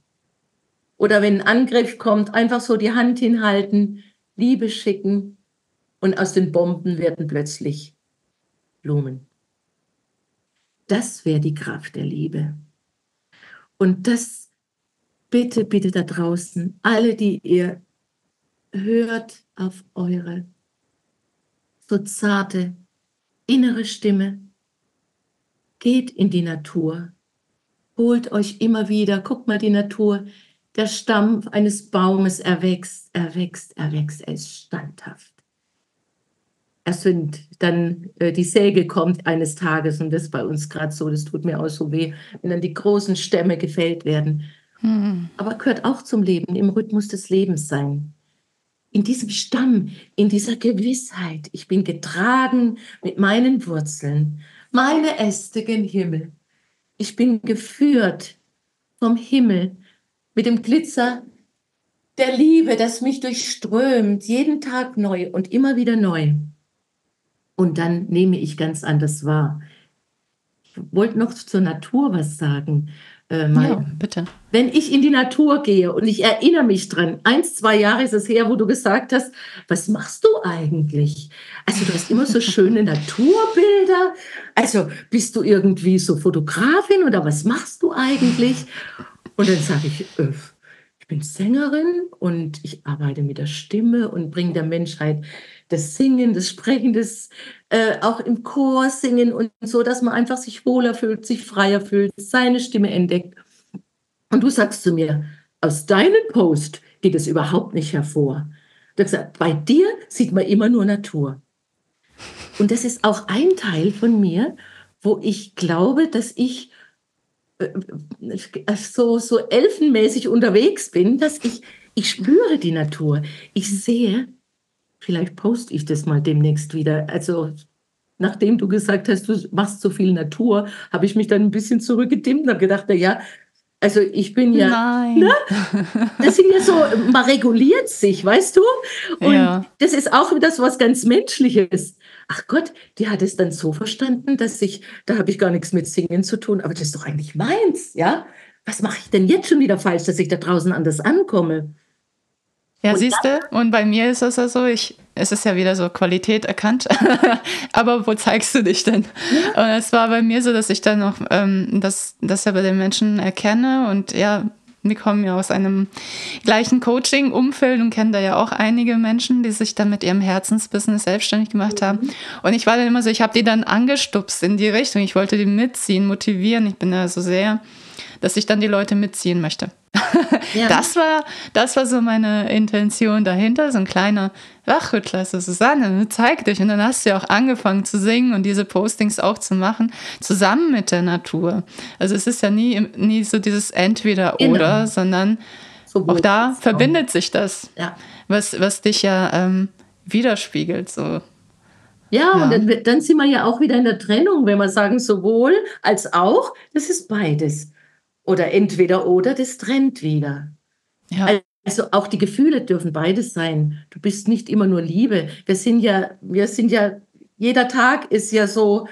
Oder wenn ein Angriff kommt, einfach so die Hand hinhalten, Liebe schicken, und aus den Bomben werden plötzlich Blumen. Das wäre die Kraft der Liebe. Und das bitte, bitte da draußen, alle, die ihr hört auf eure so zarte innere Stimme, geht in die Natur, holt euch immer wieder, guckt mal die Natur, der Stamm eines Baumes erwächst, erwächst, erwächst, er ist standhaft erst wenn dann äh, die Säge kommt eines Tages, und das ist bei uns gerade so, das tut mir auch so weh, wenn dann die großen Stämme gefällt werden. Mhm. Aber gehört auch zum Leben, im Rhythmus des Lebens sein. In diesem Stamm, in dieser Gewissheit, ich bin getragen mit meinen Wurzeln, meine Äste gen Himmel. Ich bin geführt vom Himmel mit dem Glitzer der Liebe, das mich durchströmt, jeden Tag neu und immer wieder neu und dann nehme ich ganz anders wahr. Ich wollte noch zur Natur was sagen.
Äh, ja, bitte.
Wenn ich in die Natur gehe und ich erinnere mich dran, eins, zwei Jahre ist es her, wo du gesagt hast, was machst du eigentlich? Also du hast immer so schöne Naturbilder. Also bist du irgendwie so Fotografin oder was machst du eigentlich? Und dann sage ich, äh, ich bin Sängerin und ich arbeite mit der Stimme und bringe der Menschheit das Singen, das Sprechen, das äh, auch im Chor singen und so, dass man einfach sich wohler fühlt, sich freier fühlt, seine Stimme entdeckt. Und du sagst zu mir, aus deinem Post geht es überhaupt nicht hervor. Du hast gesagt, bei dir sieht man immer nur Natur. Und das ist auch ein Teil von mir, wo ich glaube, dass ich äh, äh, so, so elfenmäßig unterwegs bin, dass ich, ich spüre die Natur. Ich sehe, Vielleicht poste ich das mal demnächst wieder. Also nachdem du gesagt hast, du machst so viel Natur, habe ich mich dann ein bisschen zurückgedimmt und habe gedacht, na ja, also ich bin ja,
Nein. Ne?
das sind ja so, man reguliert sich, weißt du? Und ja. das ist auch das was ganz Menschliches. Ach Gott, die hat es dann so verstanden, dass ich, da habe ich gar nichts mit Singen zu tun, aber das ist doch eigentlich meins, ja? Was mache ich denn jetzt schon wieder falsch, dass ich da draußen anders ankomme?
Ja, siehst du, und bei mir ist es ja so, ich, es ist ja wieder so Qualität erkannt, aber wo zeigst du dich denn? Ja. Und es war bei mir so, dass ich dann noch ähm, das, das ja bei den Menschen erkenne und ja, wir kommen ja aus einem gleichen Coaching-Umfeld und kennen da ja auch einige Menschen, die sich dann mit ihrem Herzensbusiness selbstständig gemacht haben. Mhm. Und ich war dann immer so, ich habe die dann angestupst in die Richtung. Ich wollte die mitziehen, motivieren. Ich bin da so sehr dass ich dann die Leute mitziehen möchte. Ja. Das, war, das war so meine Intention dahinter, so ein kleiner Wachrüttler, so Susanne, zeig dich. Und dann hast du ja auch angefangen zu singen und diese Postings auch zu machen, zusammen mit der Natur. Also es ist ja nie, nie so dieses Entweder-Oder, genau. sondern so auch da verbindet auch. sich das, ja. was, was dich ja ähm, widerspiegelt. So.
Ja, ja, und dann, dann sind wir ja auch wieder in der Trennung, wenn wir sagen, sowohl als auch, das ist beides. Oder entweder oder, das trennt wieder. Ja. Also auch die Gefühle dürfen beides sein. Du bist nicht immer nur Liebe. Wir sind ja, wir sind ja, jeder Tag ist ja so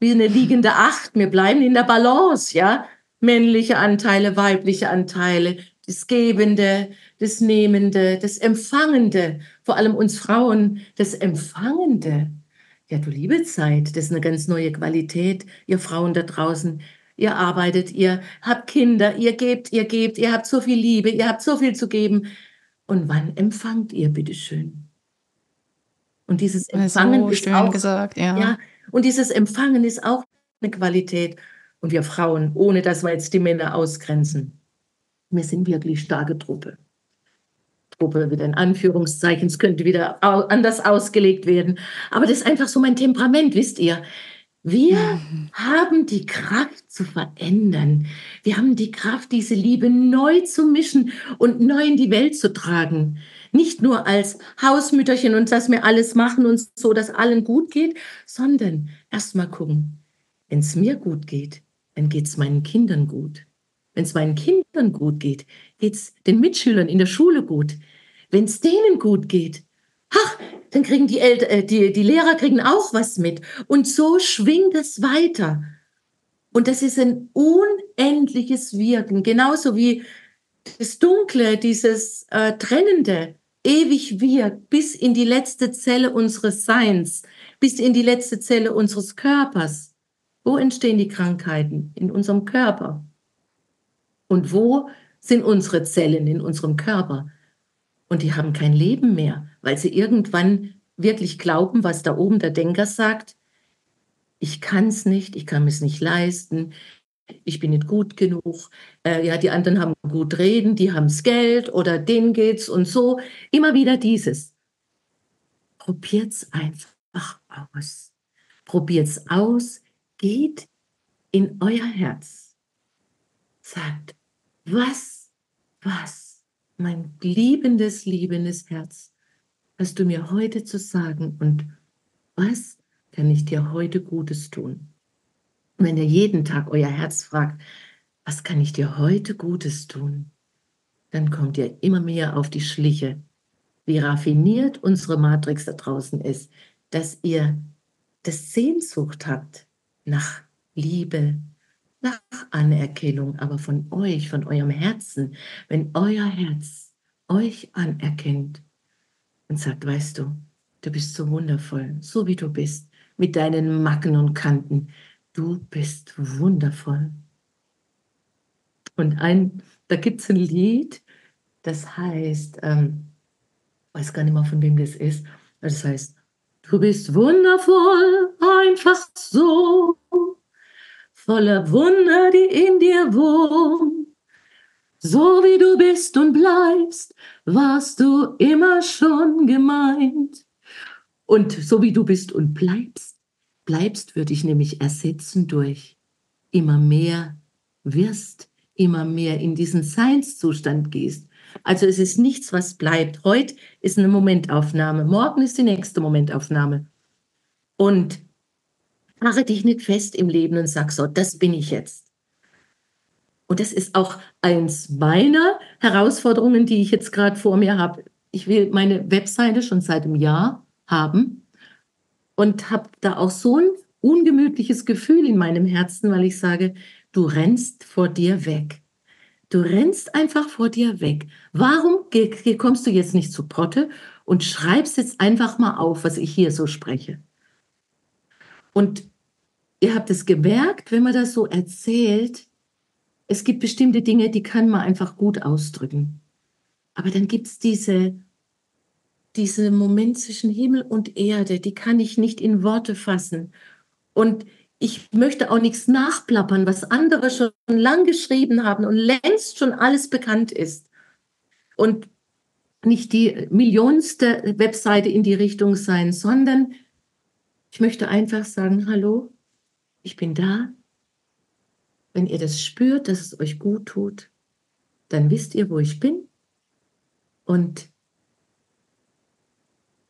wie eine liegende Acht. Wir bleiben in der Balance, ja. Männliche Anteile, weibliche Anteile, das Gebende, das Nehmende, das Empfangende, vor allem uns Frauen, das Empfangende. Ja, du liebe Zeit, das ist eine ganz neue Qualität, ihr Frauen da draußen. Ihr arbeitet, ihr habt Kinder, ihr gebt, ihr gebt, ihr habt so viel Liebe, ihr habt so viel zu geben. Und wann empfangt ihr, bitteschön? Und dieses Empfangen
so
ist
schön
auch,
gesagt, ja.
ja, und dieses Empfangen ist auch eine Qualität. Und wir Frauen, ohne dass wir jetzt die Männer ausgrenzen, wir sind wirklich starke Truppe. Truppe wieder in Anführungszeichen, es könnte wieder anders ausgelegt werden. Aber das ist einfach so mein Temperament, wisst ihr. Wir mhm. haben die Kraft zu verändern. Wir haben die Kraft, diese Liebe neu zu mischen und neu in die Welt zu tragen. Nicht nur als Hausmütterchen und dass wir alles machen und so, dass allen gut geht, sondern erst mal gucken, wenn es mir gut geht, dann geht es meinen Kindern gut. Wenn es meinen Kindern gut geht, geht es den Mitschülern in der Schule gut. Wenn es denen gut geht, ach, dann kriegen die, El äh, die, die Lehrer kriegen auch was mit. Und so schwingt es weiter. Und das ist ein unendliches Wirken, genauso wie das Dunkle, dieses äh, Trennende, ewig wirkt bis in die letzte Zelle unseres Seins, bis in die letzte Zelle unseres Körpers. Wo entstehen die Krankheiten? In unserem Körper. Und wo sind unsere Zellen in unserem Körper? Und die haben kein Leben mehr, weil sie irgendwann wirklich glauben, was da oben der Denker sagt. Ich kann es nicht, ich kann es nicht leisten, ich bin nicht gut genug. Äh, ja, die anderen haben gut reden, die haben das Geld oder denen geht's und so. Immer wieder dieses. Probiert's einfach aus. Probiert's aus. Geht in euer Herz. Sagt, was, was, mein liebendes, liebendes Herz, hast du mir heute zu sagen und was kann ich dir heute Gutes tun? wenn ihr jeden Tag euer Herz fragt, was kann ich dir heute Gutes tun, dann kommt ihr immer mehr auf die Schliche, wie raffiniert unsere Matrix da draußen ist, dass ihr das Sehnsucht habt nach Liebe, nach Anerkennung, aber von euch, von eurem Herzen, wenn euer Herz euch anerkennt und sagt, weißt du, du bist so wundervoll, so wie du bist, mit deinen Macken und Kanten, du bist wundervoll. Und ein, da gibt es ein Lied, das heißt, ähm, weiß gar nicht mehr, von wem das ist, das heißt, du bist wundervoll, einfach so, voller Wunder, die in dir wohnen. So wie du bist und bleibst, warst du immer schon gemeint. Und so wie du bist und bleibst, bleibst, würde ich nämlich ersetzen durch immer mehr wirst, immer mehr in diesen Seinszustand gehst. Also es ist nichts, was bleibt. Heute ist eine Momentaufnahme, morgen ist die nächste Momentaufnahme. Und mache dich nicht fest im Leben und sag so, das bin ich jetzt. Und das ist auch eins meiner Herausforderungen, die ich jetzt gerade vor mir habe. Ich will meine Webseite schon seit einem Jahr haben und habe da auch so ein ungemütliches Gefühl in meinem Herzen, weil ich sage, du rennst vor dir weg. Du rennst einfach vor dir weg. Warum kommst du jetzt nicht zu Potte und schreibst jetzt einfach mal auf, was ich hier so spreche? Und ihr habt es gemerkt, wenn man das so erzählt, es gibt bestimmte Dinge, die kann man einfach gut ausdrücken. Aber dann gibt es diese diese Moment zwischen Himmel und Erde, die kann ich nicht in Worte fassen. Und ich möchte auch nichts nachplappern, was andere schon lang geschrieben haben und längst schon alles bekannt ist. Und nicht die millionste Webseite in die Richtung sein, sondern ich möchte einfach sagen, hallo, ich bin da. Wenn ihr das spürt, dass es euch gut tut, dann wisst ihr, wo ich bin. Und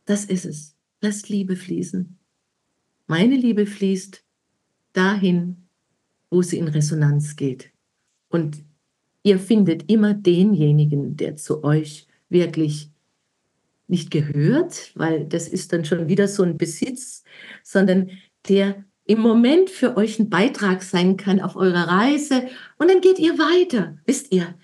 das ist es. Lasst Liebe fließen. Meine Liebe fließt dahin, wo sie in Resonanz geht. Und ihr findet immer denjenigen, der zu euch wirklich nicht gehört, weil das ist dann schon wieder so ein Besitz, sondern der im Moment für euch ein Beitrag sein kann auf eurer Reise und dann geht ihr weiter. Wisst ihr,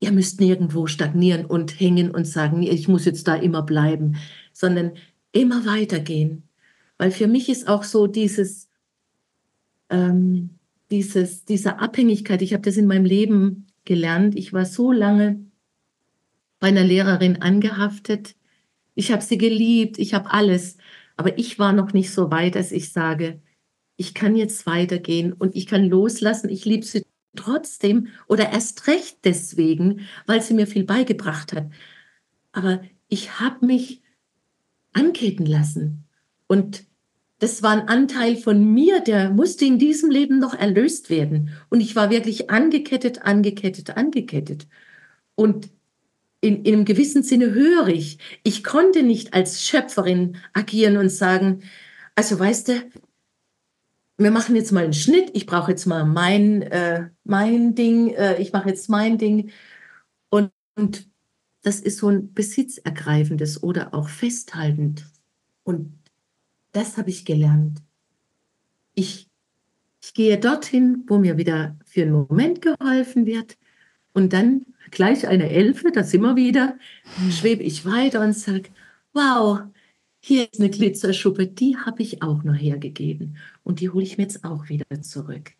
ihr müsst nirgendwo stagnieren und hängen und sagen, ich muss jetzt da immer bleiben, sondern immer weitergehen. Weil für mich ist auch so dieses, ähm, dieses, diese Abhängigkeit, ich habe das in meinem Leben gelernt. Ich war so lange bei einer Lehrerin angehaftet. Ich habe sie geliebt, ich habe alles. Aber ich war noch nicht so weit, dass ich sage, ich kann jetzt weitergehen und ich kann loslassen. Ich liebe sie trotzdem oder erst recht deswegen, weil sie mir viel beigebracht hat. Aber ich habe mich anketen lassen. Und das war ein Anteil von mir, der musste in diesem Leben noch erlöst werden. Und ich war wirklich angekettet, angekettet, angekettet. Und in, in einem gewissen Sinne höre ich, ich konnte nicht als Schöpferin agieren und sagen, also weißt du, wir machen jetzt mal einen Schnitt, ich brauche jetzt mal mein, äh, mein Ding, äh, ich mache jetzt mein Ding. Und, und das ist so ein besitzergreifendes oder auch festhaltend. Und das habe ich gelernt. Ich, ich gehe dorthin, wo mir wieder für einen Moment geholfen wird. Und dann gleich eine Elfe, da sind wir wieder, schwebe ich weiter und sage, wow, hier ist eine Glitzerschuppe, die habe ich auch noch hergegeben. Und die hole ich mir jetzt auch wieder zurück.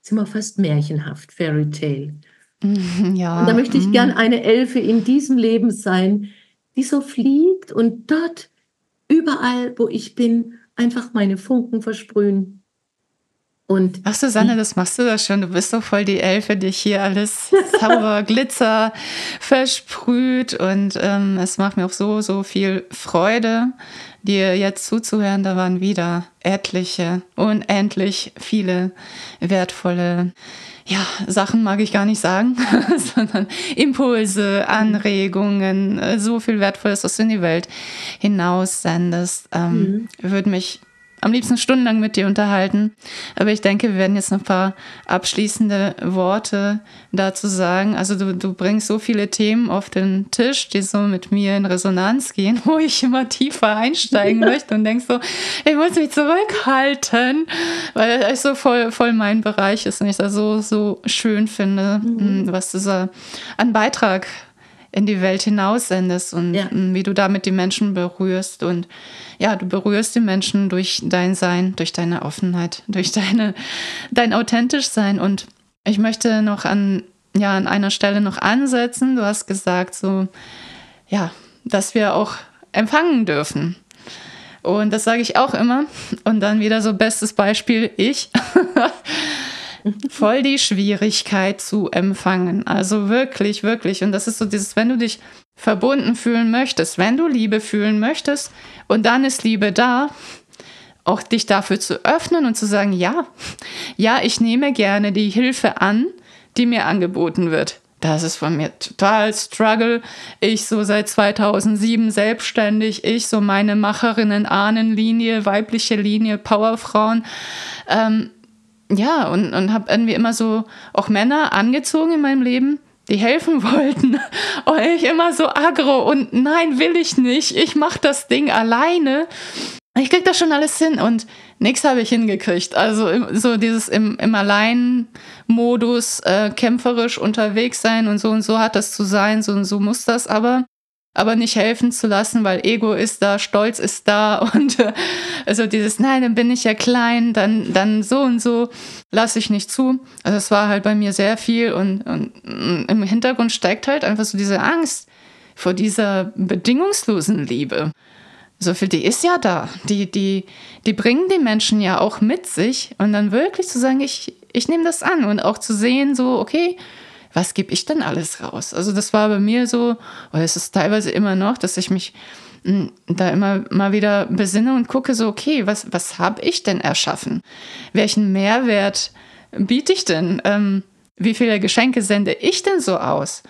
Sind wir fast märchenhaft, Fairy Tale. Ja. Und da möchte ich gern mhm. eine Elfe in diesem Leben sein, die so fliegt und dort überall, wo ich bin, einfach meine Funken versprühen.
Und Ach Susanne, das machst du doch schon. Du bist doch voll die Elfe, die hier alles Zauber, Glitzer versprüht. Und ähm, es macht mir auch so, so viel Freude, dir jetzt zuzuhören. Da waren wieder etliche, unendlich viele wertvolle ja, Sachen mag ich gar nicht sagen, sondern Impulse, Anregungen, so viel Wertvolles, was du in die Welt hinaus sendest. Ähm, mhm. Würde mich am liebsten stundenlang mit dir unterhalten. Aber ich denke, wir werden jetzt noch ein paar abschließende Worte dazu sagen. Also du, du bringst so viele Themen auf den Tisch, die so mit mir in Resonanz gehen, wo ich immer tiefer einsteigen möchte und denkst so, ich muss mich zurückhalten, weil es so voll, voll mein Bereich ist und ich das so, so schön finde, mhm. was dieser an Beitrag in die Welt hinaus sendest und ja. wie du damit die Menschen berührst. Und ja, du berührst die Menschen durch dein Sein, durch deine Offenheit, durch deine, dein authentisch Sein. Und ich möchte noch an, ja, an einer Stelle noch ansetzen. Du hast gesagt, so, ja, dass wir auch empfangen dürfen. Und das sage ich auch immer. Und dann wieder so bestes Beispiel, ich. voll die Schwierigkeit zu empfangen. Also wirklich, wirklich. Und das ist so dieses, wenn du dich verbunden fühlen möchtest, wenn du Liebe fühlen möchtest und dann ist Liebe da, auch dich dafür zu öffnen und zu sagen, ja, ja, ich nehme gerne die Hilfe an, die mir angeboten wird. Das ist von mir total Struggle. Ich so seit 2007 selbstständig, ich so meine Macherinnen, Ahnenlinie, weibliche Linie, Powerfrauen. Ähm, ja, und, und habe irgendwie immer so auch Männer angezogen in meinem Leben, die helfen wollten. Und ich immer so aggro und nein, will ich nicht. Ich mache das Ding alleine. Ich krieg das schon alles hin und nichts habe ich hingekriegt. Also so dieses im, im Allein-Modus äh, kämpferisch unterwegs sein und so und so hat das zu sein, so und so muss das aber aber nicht helfen zu lassen, weil Ego ist da, Stolz ist da und äh, also dieses, nein, dann bin ich ja klein, dann, dann so und so lasse ich nicht zu. Also es war halt bei mir sehr viel und, und, und im Hintergrund steigt halt einfach so diese Angst vor dieser bedingungslosen Liebe. So viel, die ist ja da. Die, die, die bringen die Menschen ja auch mit sich und dann wirklich zu sagen, ich, ich nehme das an und auch zu sehen, so, okay, was gebe ich denn alles raus? Also das war bei mir so, oder es ist teilweise immer noch, dass ich mich hm, da immer mal wieder besinne und gucke so, okay, was, was habe ich denn erschaffen? Welchen Mehrwert biete ich denn? Ähm, wie viele Geschenke sende ich denn so aus?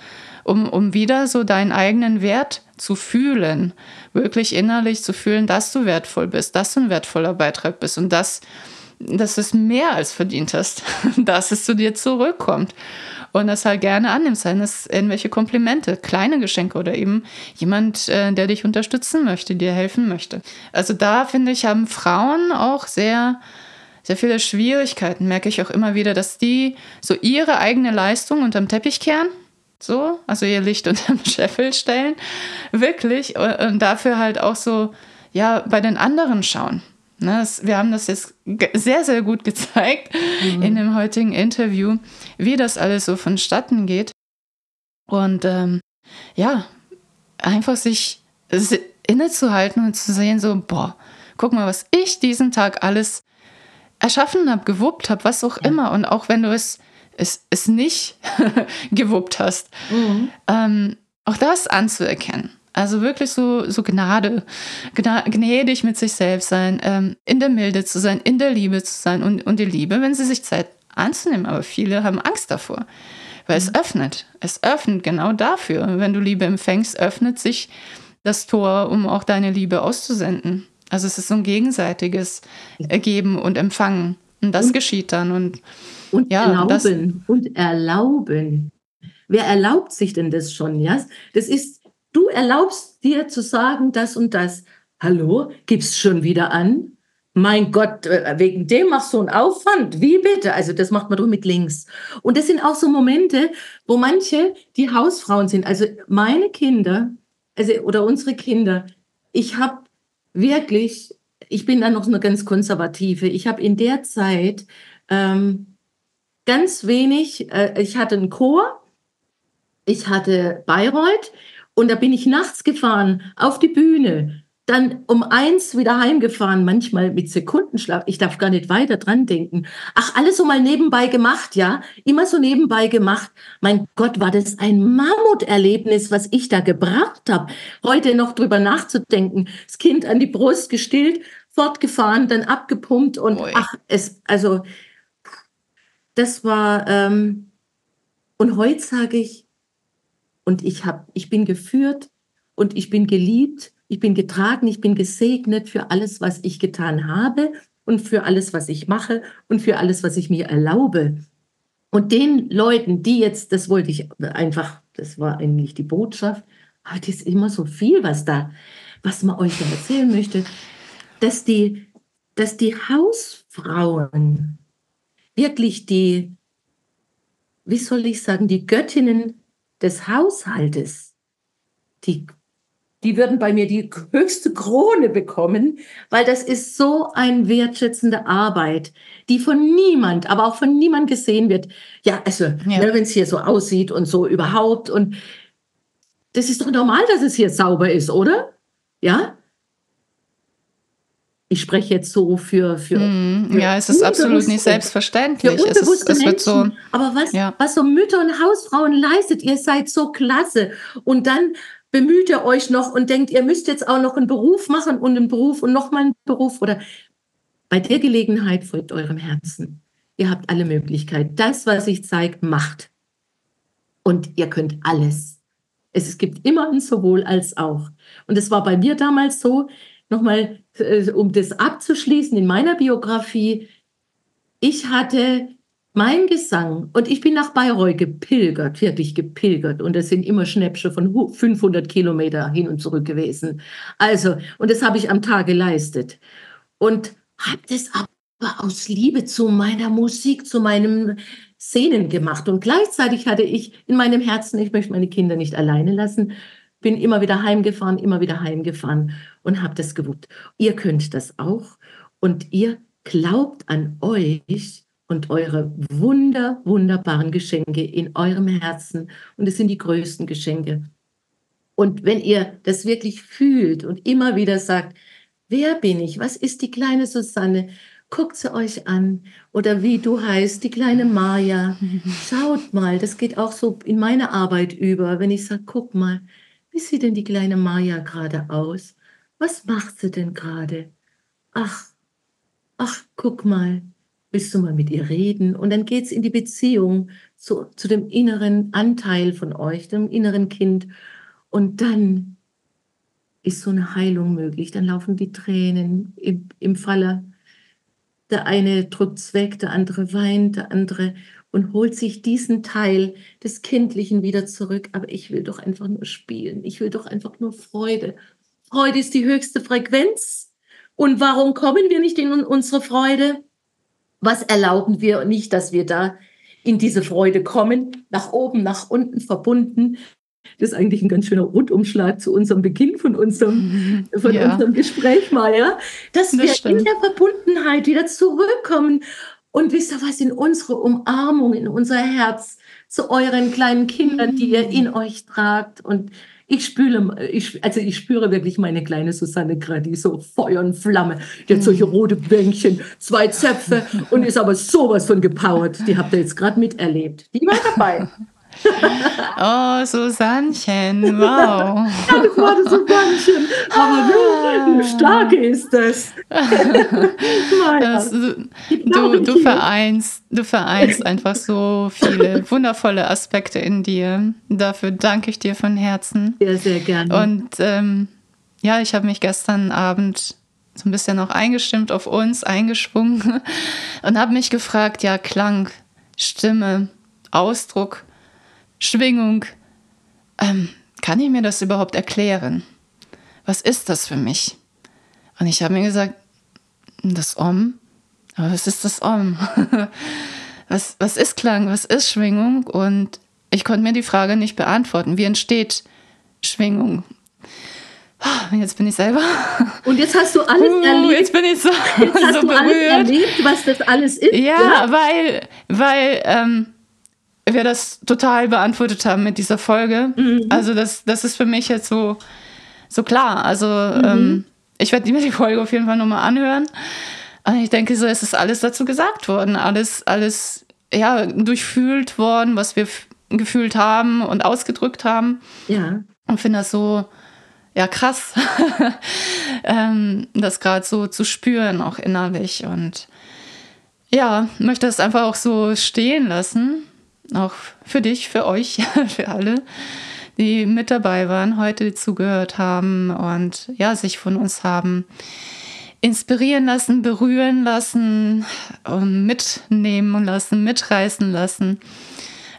Um, um wieder so deinen eigenen Wert zu fühlen, wirklich innerlich zu fühlen, dass du wertvoll bist, dass du ein wertvoller Beitrag bist und dass, dass du es mehr als verdient hast, dass es zu dir zurückkommt. Und das halt gerne annimmst, seien es irgendwelche Komplimente, kleine Geschenke oder eben jemand, äh, der dich unterstützen möchte, dir helfen möchte. Also da finde ich, haben Frauen auch sehr sehr viele Schwierigkeiten, merke ich auch immer wieder, dass die so ihre eigene Leistung unterm Teppich kehren, so, also ihr Licht unterm Scheffel stellen, wirklich, und dafür halt auch so, ja, bei den anderen schauen. Ne, wir haben das jetzt sehr, sehr gut gezeigt mhm. in dem heutigen Interview, wie das alles so vonstatten geht. Und ähm, ja, einfach sich innezuhalten und zu sehen, so, boah, guck mal, was ich diesen Tag alles erschaffen habe, gewuppt habe, was auch ja. immer. Und auch wenn du es, es, es nicht gewuppt hast, mhm. ähm, auch das anzuerkennen. Also wirklich so, so Gnade, gnädig mit sich selbst sein, ähm, in der Milde zu sein, in der Liebe zu sein und, und die Liebe, wenn sie sich Zeit anzunehmen. Aber viele haben Angst davor, weil mhm. es öffnet. Es öffnet genau dafür. Wenn du Liebe empfängst, öffnet sich das Tor, um auch deine Liebe auszusenden. Also es ist so ein gegenseitiges Geben und Empfangen. Und das und, geschieht dann. Und,
und ja, erlauben. Das, und erlauben. Wer erlaubt sich denn das schon? Ja? Das ist Du erlaubst dir zu sagen, das und das. Hallo, gibst schon wieder an? Mein Gott, äh, wegen dem machst du einen Aufwand. Wie bitte? Also das macht man doch mit links. Und das sind auch so Momente, wo manche, die Hausfrauen sind, also meine Kinder, also oder unsere Kinder, ich habe wirklich, ich bin da noch eine ganz konservative. Ich habe in der Zeit ähm, ganz wenig, äh, ich hatte einen Chor, ich hatte Bayreuth, und da bin ich nachts gefahren auf die Bühne, dann um eins wieder heimgefahren, manchmal mit Sekundenschlaf. Ich darf gar nicht weiter dran denken. Ach, alles so mal nebenbei gemacht, ja? Immer so nebenbei gemacht. Mein Gott, war das ein Mammuterlebnis, was ich da gebracht habe. Heute noch drüber nachzudenken. Das Kind an die Brust gestillt, fortgefahren, dann abgepumpt und Oi. ach, es, also, das war, ähm, und heute sage ich, und ich, hab, ich bin geführt und ich bin geliebt, ich bin getragen, ich bin gesegnet für alles, was ich getan habe und für alles, was ich mache und für alles, was ich mir erlaube. Und den Leuten, die jetzt, das wollte ich einfach, das war eigentlich die Botschaft, aber das ist immer so viel, was da, was man euch da erzählen möchte, dass die, dass die Hausfrauen wirklich die, wie soll ich sagen, die Göttinnen des Haushaltes, die, die würden bei mir die höchste Krone bekommen, weil das ist so eine wertschätzende Arbeit, die von niemand, aber auch von niemand gesehen wird. Ja, also, ja. Ne, wenn es hier so aussieht und so überhaupt und das ist doch normal, dass es hier sauber ist, oder? Ja? Ich spreche jetzt so für. für,
mm, für ja, es ist absolut nicht selbstverständlich. Für es, ist, es wird so.
Aber was, ja. was so Mütter und Hausfrauen leistet, ihr seid so klasse. Und dann bemüht ihr euch noch und denkt, ihr müsst jetzt auch noch einen Beruf machen und einen Beruf und nochmal einen Beruf. Oder bei der Gelegenheit folgt eurem Herzen. Ihr habt alle Möglichkeiten. Das, was ich zeige, macht. Und ihr könnt alles. Es gibt immer ein sowohl als auch. Und es war bei mir damals so, nochmal, um das abzuschließen in meiner Biografie, ich hatte mein Gesang und ich bin nach Bayreuth gepilgert, wirklich gepilgert. Und es sind immer Schnäppchen von 500 Kilometer hin und zurück gewesen. Also, und das habe ich am Tag geleistet. Und habe das aber aus Liebe zu meiner Musik, zu meinem Szenen gemacht. Und gleichzeitig hatte ich in meinem Herzen, ich möchte meine Kinder nicht alleine lassen, bin immer wieder heimgefahren, immer wieder heimgefahren und habe das gewuppt. Ihr könnt das auch und ihr glaubt an euch und eure wunder, wunderbaren Geschenke in eurem Herzen und es sind die größten Geschenke. Und wenn ihr das wirklich fühlt und immer wieder sagt, wer bin ich? Was ist die kleine Susanne? Guckt sie euch an. Oder wie du heißt, die kleine Maja. Schaut mal, das geht auch so in meine Arbeit über, wenn ich sage, guck mal, wie sieht denn die kleine Maja gerade aus? Was macht sie denn gerade? Ach, ach, guck mal, willst du mal mit ihr reden? Und dann geht es in die Beziehung zu, zu dem inneren Anteil von euch, dem inneren Kind. Und dann ist so eine Heilung möglich. Dann laufen die Tränen im, im Falle. Der eine drückt es weg, der andere weint, der andere. Und holt sich diesen Teil des Kindlichen wieder zurück. Aber ich will doch einfach nur spielen. Ich will doch einfach nur Freude. Freude ist die höchste Frequenz. Und warum kommen wir nicht in unsere Freude? Was erlauben wir nicht, dass wir da in diese Freude kommen? Nach oben, nach unten verbunden. Das ist eigentlich ein ganz schöner Rundumschlag zu unserem Beginn von unserem, von ja. unserem Gespräch mal, ja. Dass das wir stimmt. in der Verbundenheit wieder zurückkommen und wisst ihr was, in unsere Umarmung, in unser Herz zu euren kleinen Kindern, die ihr in euch tragt und ich spüre, ich, also ich spüre wirklich meine kleine Susanne gerade, die so Feuer und Flamme. Die hat solche rote Bänkchen, zwei Zöpfe und ist aber sowas von gepowert. Die habt ihr jetzt gerade miterlebt. Die war dabei.
Oh, Susannchen, wow.
ja, das war das Susannchen. Aber ah. wie stark ist das.
das du, du, vereinst, du vereinst einfach so viele wundervolle Aspekte in dir. Dafür danke ich dir von Herzen.
Sehr, sehr gerne.
Und ähm, ja, ich habe mich gestern Abend so ein bisschen noch eingestimmt auf uns, eingeschwungen und habe mich gefragt, ja, Klang, Stimme, Ausdruck, Schwingung. Ähm, kann ich mir das überhaupt erklären? Was ist das für mich? Und ich habe mir gesagt, das Om. Aber was ist das Om? was, was ist Klang? Was ist Schwingung? Und ich konnte mir die Frage nicht beantworten. Wie entsteht Schwingung? Ah, jetzt bin ich selber.
Und jetzt hast du alles uh, erlebt.
Jetzt bin ich so, jetzt hast so du berührt.
Alles erlebt, was das alles ist.
Ja, ja. weil, weil ähm, wir das total beantwortet haben mit dieser Folge. Mhm. Also das, das ist für mich jetzt so, so klar. Also mhm. ähm, ich werde mir die Folge auf jeden Fall nochmal anhören. Und ich denke, so es ist alles dazu gesagt worden, alles, alles ja, durchfühlt worden, was wir gefühlt haben und ausgedrückt haben.
Ja.
Und finde das so, ja, krass, ähm, das gerade so zu spüren, auch innerlich. Und ja, möchte das einfach auch so stehen lassen auch für dich, für euch, für alle, die mit dabei waren, heute zugehört haben und ja, sich von uns haben inspirieren lassen, berühren lassen, mitnehmen lassen, mitreißen lassen.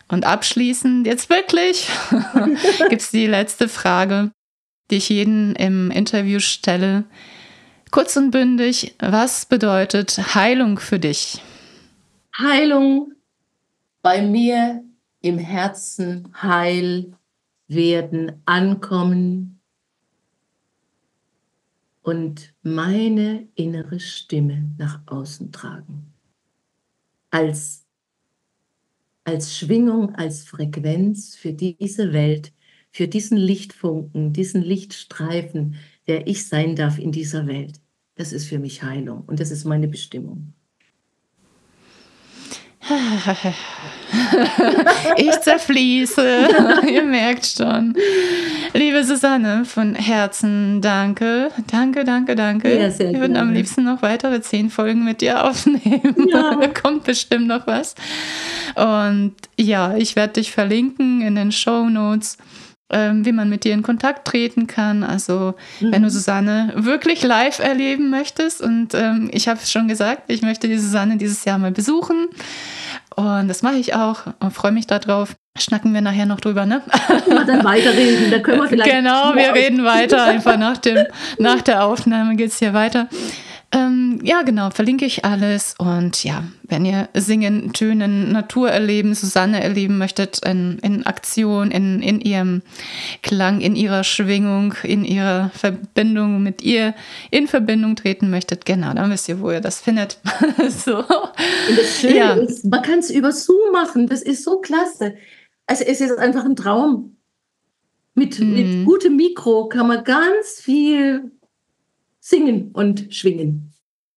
Und abschließend, jetzt wirklich, gibt es die letzte Frage, die ich jeden im Interview stelle. Kurz und bündig, was bedeutet Heilung für dich?
Heilung bei mir im Herzen heil werden, ankommen und meine innere Stimme nach außen tragen. Als, als Schwingung, als Frequenz für diese Welt, für diesen Lichtfunken, diesen Lichtstreifen, der ich sein darf in dieser Welt. Das ist für mich Heilung und das ist meine Bestimmung.
ich zerfließe. Ihr merkt schon. Liebe Susanne, von Herzen danke. Danke, danke, danke. Ja, Wir würden am liebsten noch weitere zehn Folgen mit dir aufnehmen. Ja. da kommt bestimmt noch was. Und ja, ich werde dich verlinken in den Show Notes ähm, wie man mit dir in Kontakt treten kann. Also mhm. wenn du. Susanne wirklich live erleben möchtest und ähm, ich habe es schon gesagt, ich möchte die Susanne dieses Jahr mal besuchen und das mache ich auch und freue mich darauf. Schnacken wir nachher noch drüber, ne?
Mal dann weiterreden, da können wir vielleicht.
Genau, wir reden weiter. Einfach nach, dem, nach der Aufnahme geht es hier weiter. Ähm, ja, genau, verlinke ich alles. Und ja, wenn ihr Singen, Tönen, Natur erleben, Susanne erleben möchtet, in, in Aktion, in, in ihrem Klang, in ihrer Schwingung, in ihrer Verbindung mit ihr in Verbindung treten möchtet, genau, dann wisst ihr, wo ihr das findet.
so. Und das Schöne ja. ist, man kann es über Zoom machen. Das ist so klasse. Also es ist einfach ein Traum. Mit, mm. mit mhm. gutem Mikro kann man ganz viel singen und schwingen.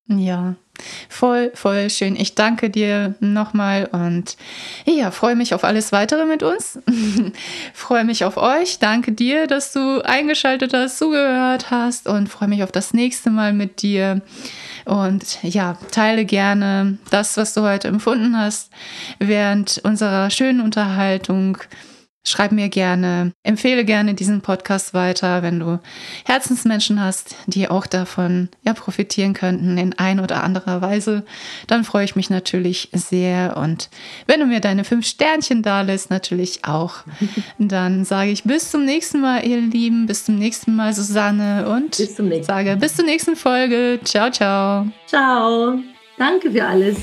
Ja, voll, voll schön. Ich danke dir nochmal und ja, freue mich auf alles weitere mit uns. freue mich auf euch. Danke dir, dass du eingeschaltet hast, zugehört hast und freue mich auf das nächste Mal mit dir. Und ja, teile gerne das, was du heute empfunden hast während unserer schönen Unterhaltung Schreib mir gerne, empfehle gerne diesen Podcast weiter, wenn du Herzensmenschen hast, die auch davon ja, profitieren könnten in ein oder anderer Weise. Dann freue ich mich natürlich sehr. Und wenn du mir deine fünf Sternchen da lässt, natürlich auch. Dann sage ich bis zum nächsten Mal, ihr Lieben. Bis zum nächsten Mal, Susanne. Und bis sage bis zur nächsten Folge. Ciao, ciao.
Ciao. Danke für alles.